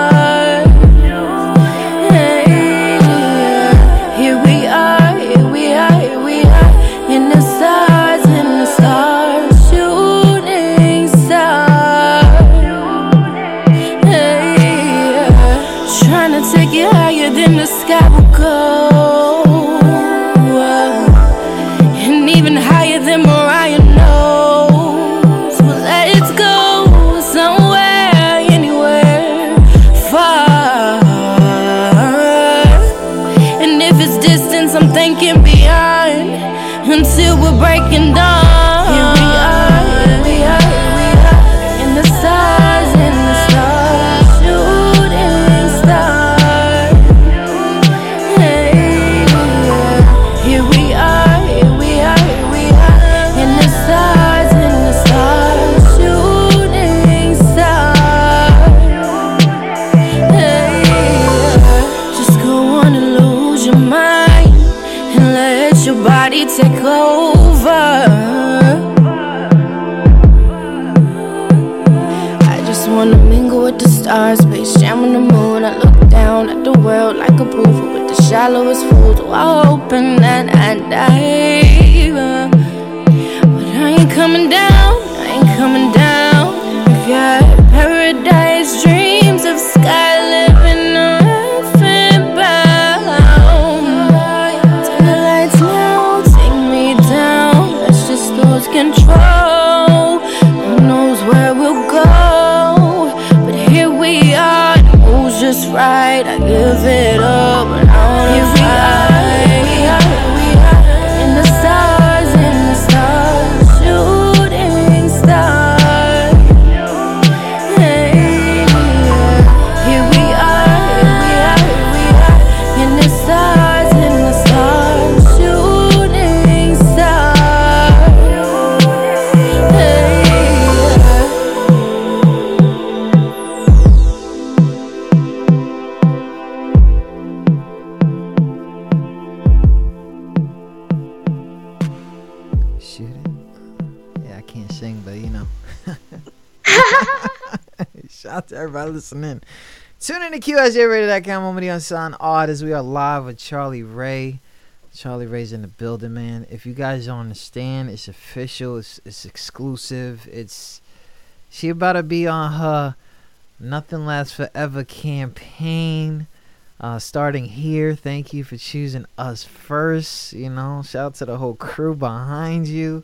QSJRadio.com, Momedy on Sound Artists. We are live with Charlie Rae. Charlie Rae's in the building, man. If you guys don't understand, it's official. It's it's exclusive. It's she about to be on her Nothing Lasts Forever campaign. Uh, starting here, thank you for choosing us first. You know, shout out to the whole crew behind you.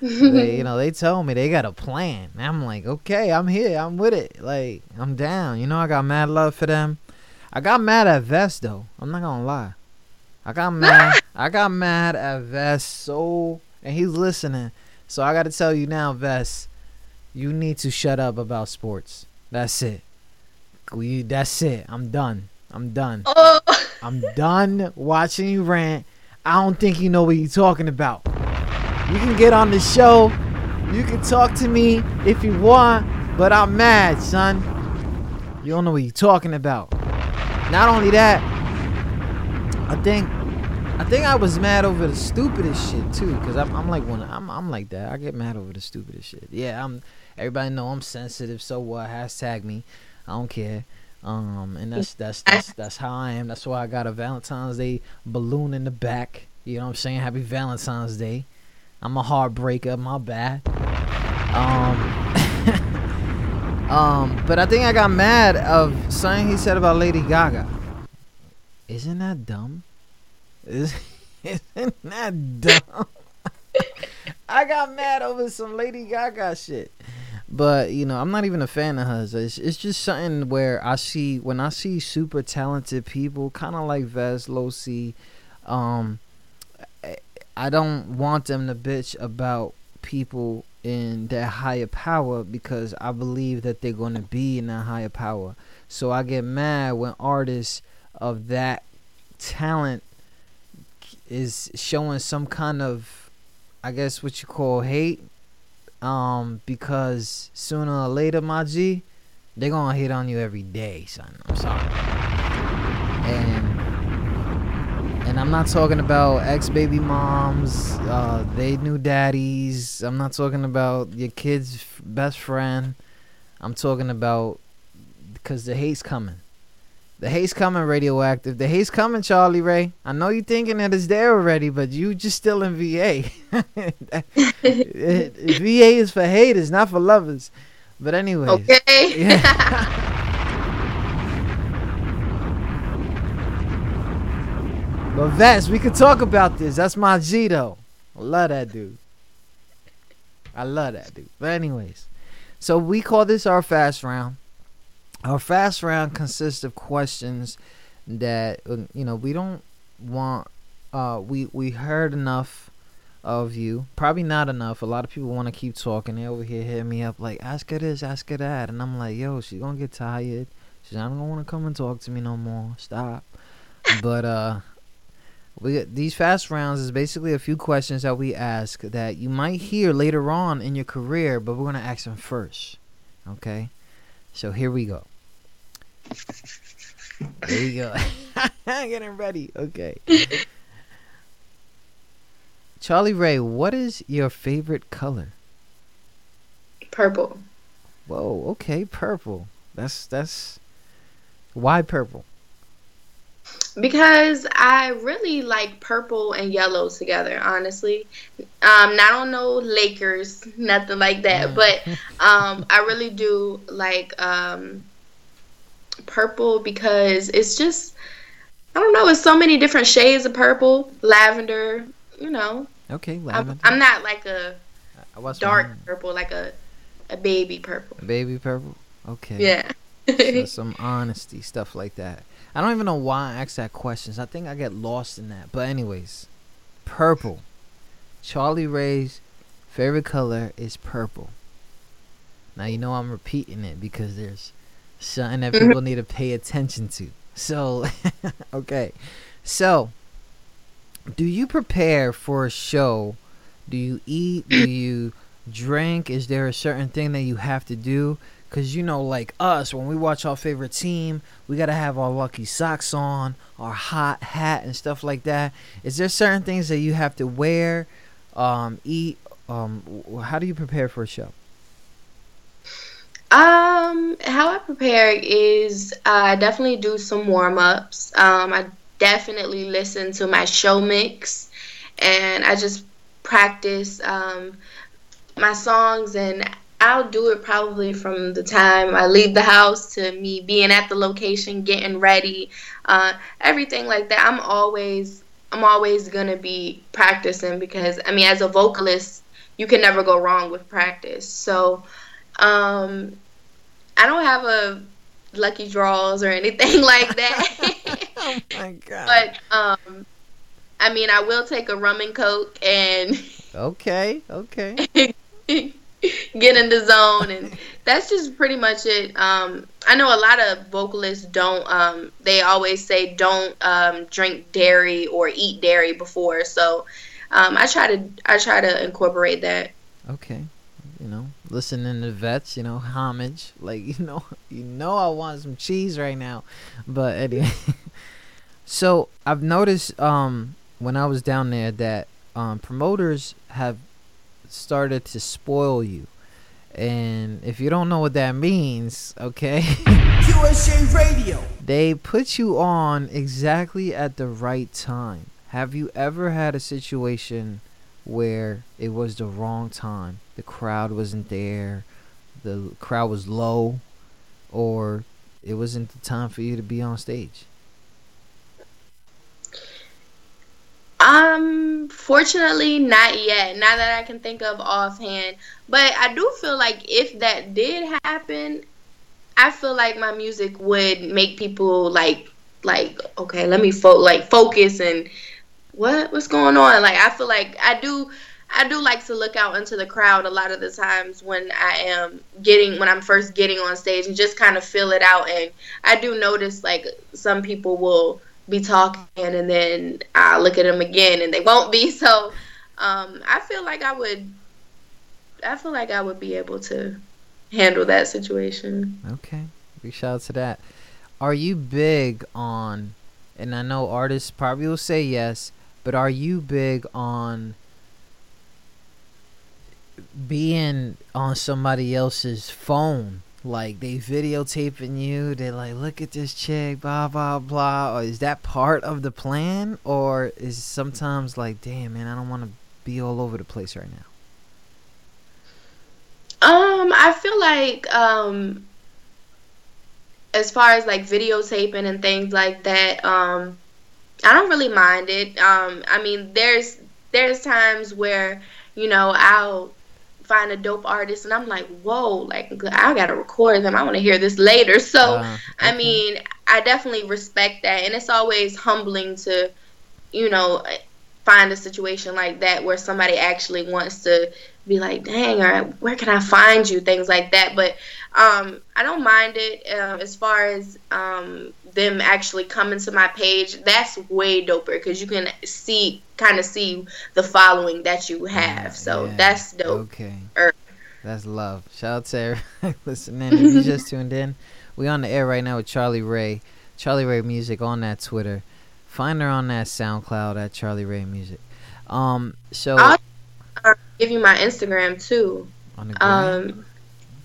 They, you know, they told me they got a plan. And I'm like, okay, I'm here. I'm with it. Like, I'm down. You know, I got mad love for them. I got mad at Vest though. I'm not gonna lie. I got mad. I got mad at Vest so, and he's listening. So I got to tell you now, Vest, you need to shut up about sports. That's it. We. That's it. I'm done. I'm done. Oh. I'm done watching you rant. I don't think you know what you're talking about. You can get on the show. You can talk to me if you want, but I'm mad, son. You don't know what you're talking about. Not only that, I think I think I was mad over the stupidest shit too, cause I'm, I'm like one I'm I'm like that. I get mad over the stupidest shit. Yeah, I'm. Everybody know I'm sensitive. So what? Hashtag me. I don't care. Um, and that's that's that's that's how I am. That's why I got a Valentine's Day balloon in the back. You know what I'm saying? Happy Valentine's Day. I'm a heartbreaker. My bad. Um, um, but I think I got mad of something he said about Lady Gaga. Isn't that dumb? Is, isn't that dumb? I got mad over some Lady Gaga shit. But you know, I'm not even a fan of hers. It's, it's just something where I see when I see super talented people, kind of like Vest Losi. Um, I- don't want them to bitch about people in that higher power because I believe that they're going to be in that higher power. So I get mad when artists of that talent is showing some kind of, I guess what you call hate, um, because sooner or later, my G, they gonna hit on you every day, son. I'm sorry. And I'm not talking about ex baby moms, uh, they knew daddies. I'm not talking about your kid's f- best friend. I'm talking about because the hate's coming. The hate's coming, radioactive. The hate's coming, Charlie Rae. I know you're thinking that it's there already, but you just still in VA. VA is for haters, not for lovers. But anyway. Okay. Yeah. But Vest, we could talk about this. That's my G though. I love that dude. I love that dude. But anyways, so we call this our fast round. Our fast round consists of questions that uh, you know we don't want. Uh, we we heard enough of you. Probably not enough. A lot of people want to keep talking. They over here hitting me up like, ask her this, ask her that, and I'm like, yo, she's gonna get tired. She's not gonna want to come and talk to me no more. Stop. but uh we these fast rounds is basically a few questions that we ask that you might hear later on in your career, but we're gonna ask them first. Okay, so here we go. There you go. Getting ready. Okay. Charlie Rae, what is your favorite color? Purple. Whoa. Okay, purple. That's that's why purple. Because I really like purple and yellow together, honestly. Um, I don't know Lakers, nothing like that, but um, I really do like um, purple because it's just, I don't know, it's so many different shades of purple, lavender, you know. Okay, I'm, lavender. I'm not like a watched dark one- purple, like a, a baby purple. Baby purple. Okay. Yeah. so some honesty stuff like that. I don't even know why I ask that questions. I think I get lost in that. But anyways, purple. Charlie Rae's favorite color is purple. Now you know I'm repeating it because there's something that people need to pay attention to. So, okay. So, do you prepare for a show? Do you eat? Do you drink? Is there a certain thing that you have to do? Cause you know, like us, when we watch our favorite team, we gotta have our lucky socks on, our hot hat, and stuff like that. Is there certain things that you have to wear, um, eat? Um, how do you prepare for a show? Um, how I prepare is I definitely do some warm ups. Um, I definitely listen to my show mix, and I just practice um, my songs. And I'll do it probably from the time I leave the house to me being at the location, getting ready, uh, everything like that. I'm always I'm always gonna be practicing because I mean, as a vocalist, you can never go wrong with practice. So. Um, I don't have a lucky draws or anything like that. oh my god! But um, I mean, I will take a rum and coke and Okay, okay. get in the zone, and that's just pretty much it. Um, I know a lot of vocalists don't. Um, they always say don't um, drink dairy or eat dairy before. So um, I try to I try to incorporate that. Okay. You know, listening to vets, you know, homage. Like, you know, you know I want some cheese right now. But anyway. so I've noticed um when I was down there that um promoters have started to spoil you. And if you don't know what that means, okay? QSJ Radio. They put you on exactly at the right time. Have you ever had a situation where it was the wrong time? The crowd wasn't there, the crowd was low, or it wasn't the time for you to be on stage? Um, fortunately, not yet. Not that I can think of offhand. But I do feel like if that did happen, I feel like my music would make people like, like, okay, let me fo- like focus and what what's going on. Like I feel like I do. I do like to look out into the crowd a lot of the times when I am getting when I'm first getting on stage and just kind of feel it out and I do notice like some people will be talking and then I look at them again and they won't be so um, I feel like I would I feel like I would be able to handle that situation. Okay. Big shout out to that. Are you big on and I know artists probably will say yes, but are you big on being on somebody else's phone? Like they videotaping you, they like look at this chick, blah blah blah. Or is that part of the plan, or is sometimes like, damn man, I don't want to be all over the place right now? Um, I feel like um as far as like videotaping and things like that, um I don't really mind it. Um I mean there's there's times where, you know, I'll find a dope artist and I'm like, whoa, like I gotta record them. I wanna hear this later. So Uh, I mean, I definitely respect that and it's always humbling to, you know, find a situation like that where somebody actually wants to be like, dang, or where can I find you? Things like that. But um, I don't mind it uh, as far as um, them actually coming to my page. That's way doper because you can see, kind of see the following that you have. So yeah. that's dope. Okay. Er, That's love. Shout out to everybody listening. If you just tuned in, we on the air right now with Charlie Rae. Charlie Rae Music on that Twitter. Find her on that SoundCloud at Charlie Rae Music. Um, so I'll give you my Instagram too. on the gram, Um,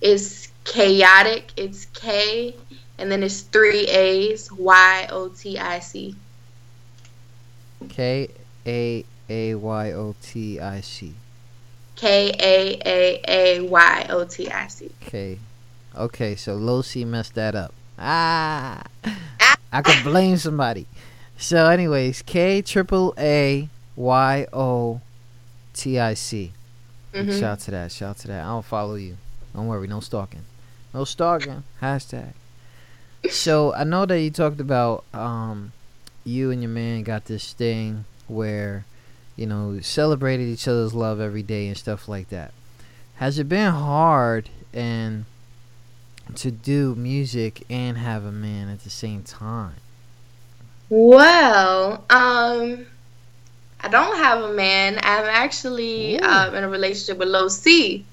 it's chaotic. It's K, and then it's three A's. Y O T I C. K A A Y O T I C. K A A A Y O T I C. Okay. Okay, so C messed that up. Ah, I could blame somebody. So, anyways, K triple A Y O T I C. Mhm. Shout to that. Shout to that. I don't follow you. Don't worry. No stalking. No stalking. Hashtag. So I know that you talked about um, you and your man got this thing where, you know, celebrated each other's love every day and stuff like that. Has it been hard and to do music and have a man at the same time? Well, um, I don't have a man. I'm actually um, in a relationship with Low C.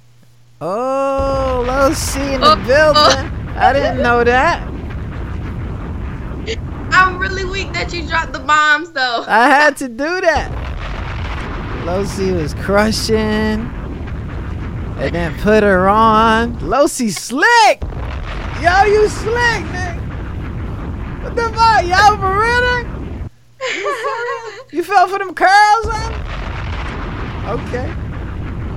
Oh, Low C in the Oh, building. I didn't know that. Really weak that you dropped the bombs, though. I had to do that. Losi was crushing. And then put her on. Losi slick. Yo, you slick, nigga. What the fuck? Y'all for real? You fell for them curls, huh? Okay.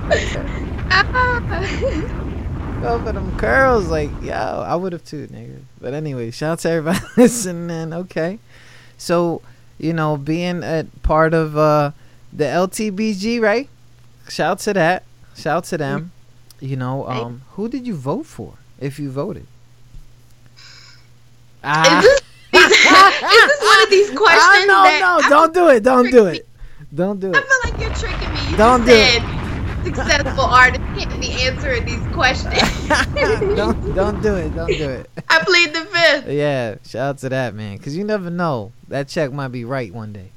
Fell for them curls. Like, yo, I would have too, nigga. But anyway, shout out to everybody listening. Okay. So, you know, being a part of uh, the LTBG, right? Shout out to that. Shout out to them. You know, um, who did you vote for? If you voted. Ah. Is this, is this one of these questions Ah, no, no, don't do it. Don't do it. Don't do it. I feel like you're tricking me. You Don't do it. Successful artists can't be answering these questions. don't don't do it. Don't do it. I plead the fifth. Yeah, shout out to that man, cause you never know. That check might be right one day.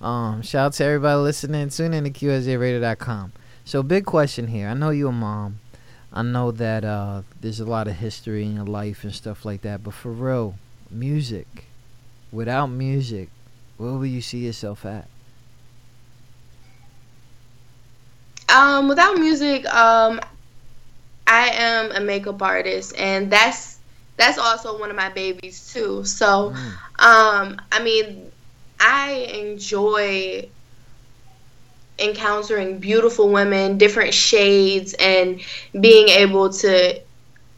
Um, shout out to everybody listening. Tune in to QSJRadio.com. So, big question here. I know you're a mom. I know that uh, there's a lot of history in your life and stuff like that. But for real, music. Without music, where will you see yourself at? Um, without music, um, I am a makeup artist, and that's that's also one of my babies too. So, um, I mean, I enjoy encountering beautiful women, different shades, and being able to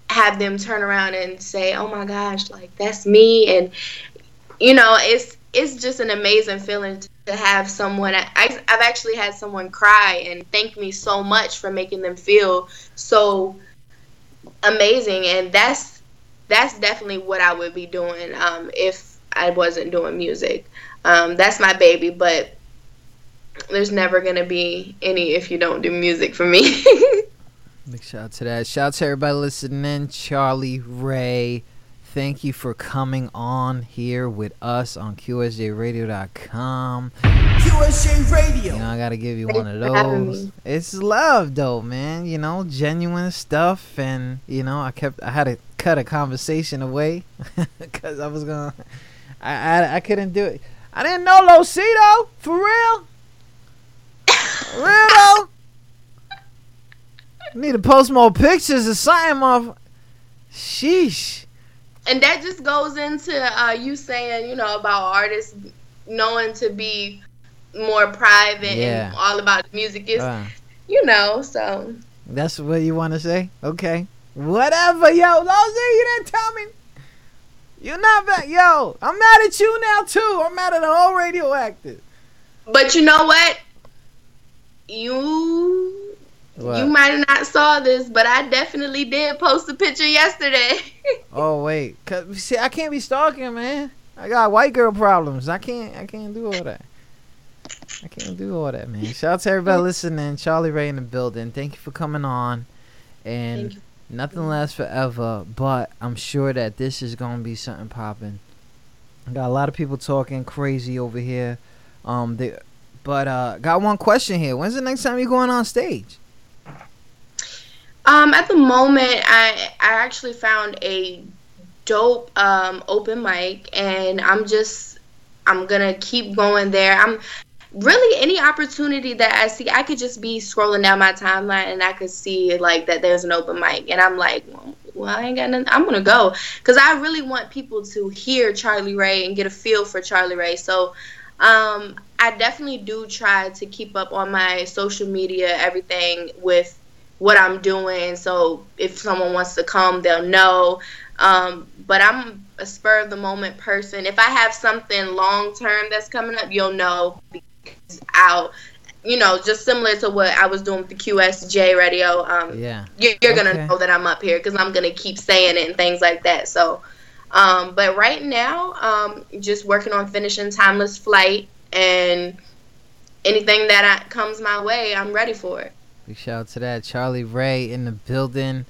have them turn around and say, "Oh my gosh, like that's me," and you know, it's it's just an amazing feeling to have someone. I, I've actually had someone cry and thank me so much for making them feel so amazing, and that's that's definitely what I would be doing um, if I wasn't doing music. Um, that's my baby, but there's never gonna be any if you don't do music for me. Big shout out to that. Shout out to everybody listening. Charlie Rae, thank you for coming on here with us on QSJRadio.com. QSJ Radio. You know, I gotta give you one of those. It's love, though, man. You know, genuine stuff, and you know, I kept, I had to cut a conversation away because I was gonna, I, I I couldn't do it. I didn't know Losito for real. For real though. Need to post more pictures or something of. Sheesh. And that just goes into uh, you saying, you know, about artists knowing to be more private Yeah. and all about music is, Uh, you know, so. that's what you want to say? Okay. Whatever, yo. Losito, you didn't tell me. You're not back. Yo, I'm mad at you now, too. I'm mad at the whole radioactive. But you know what? You What? you might have not saw this, but I definitely did post a picture yesterday. Oh wait, Cause, see, I can't be stalking, man. I got white girl problems. I can't. I can't do all that. I can't do all that, man. Shout out to everybody listening. Charlie Rae in the building. Thank you for coming on. And nothing lasts forever, but I'm sure that this is gonna be something popping. Got a lot of people talking crazy over here. Um, they, but uh, got one question here. When's the next time you going on stage? Um, at the moment, I I actually found a dope um open mic, and I'm just I'm gonna keep going there. I'm really any opportunity that I see, I could just be scrolling down my timeline and I could see like that there's an open mic, and I'm like, well, I ain't got nothing. I'm gonna go because I really want people to hear Charlie Rae and get a feel for Charlie Rae. So. Um, I definitely do try to keep up on my social media, everything with what I'm doing. So if someone wants to come, they'll know. Um, but I'm a spur of the moment person. If I have something long term that's coming up, you'll know because I'll, you know, just similar to what I was doing with the QSJ radio. Um, Yeah. you're, you're gonna know that I'm up here because I'm gonna keep saying it and things like that. So, um, but right now, um, just working on finishing Timeless Flight and anything that I, comes my way, I'm ready for it. Big shout out to that. Charlie Rae in the building.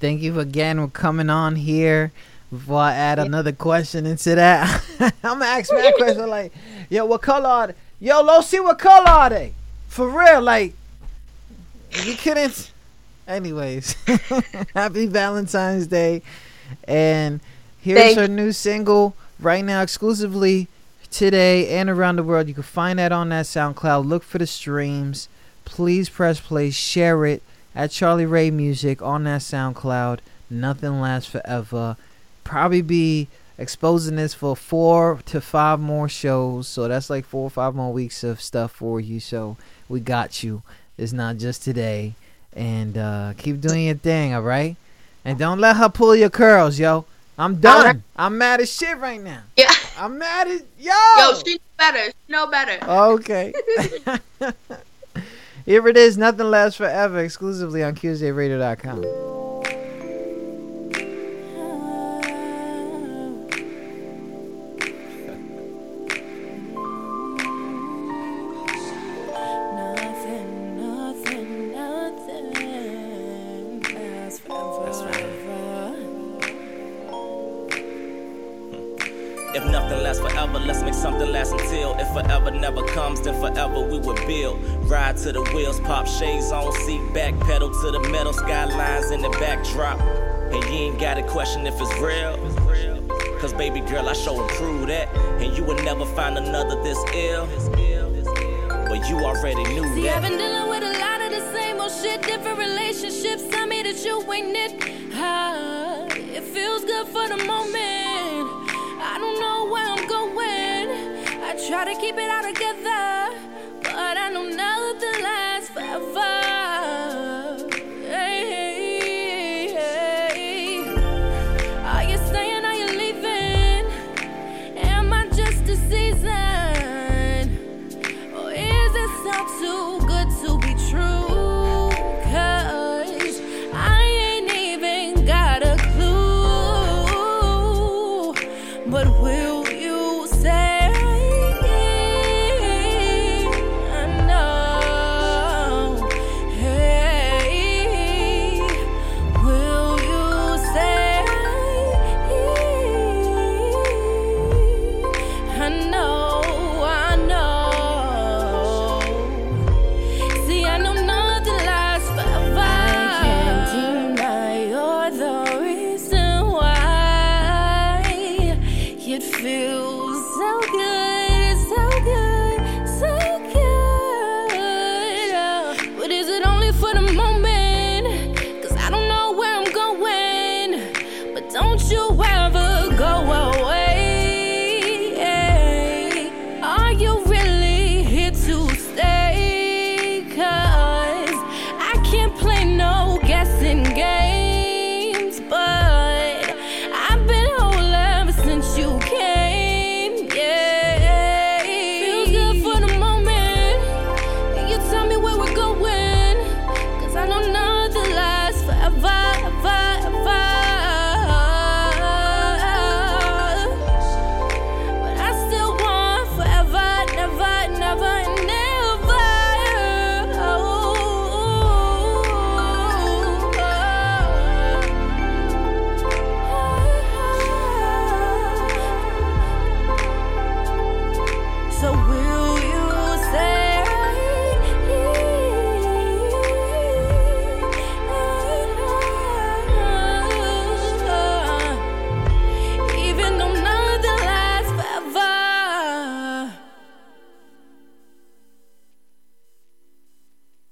Thank you again for coming on here. Before I add another question into that, I'm gonna ask my question like, yo, what color are they? Yo, let's see what color are they? For real, like, you couldn't. Anyways, happy Valentine's Day. And here's Thank her new single right now, exclusively today and around the world. You can find that on that SoundCloud. Look for the streams. Please press play, share it at Charlie Rae Music on that SoundCloud. Nothing lasts forever. Probably be exposing this for four to five more shows. So that's like four or five more weeks of stuff for you. So we got you. It's not just today. And uh, keep doing your thing, all right? And don't let her pull your curls, yo. I'm done. Alright. I'm mad as shit right now. Yeah. I'm mad as yo. Yo, she know better. She know better. Okay. Here it is. Nothing lasts forever. Exclusively on forever, let's make something last forever never comes, then forever we will build. Ride to the wheels, pop shades on, seat back, pedal to the metal, skylines in the backdrop. And you ain't gotta question if it's real. Cause baby girl, I show and prove that. And you would never find another this ill. But you already knew See, I've been dealing with a lot of the same old shit, different relationships. Tell me that you ain't it. Ah, it feels good for the moment. I don't know where I'm going. I try to keep it all together, but I know nothing.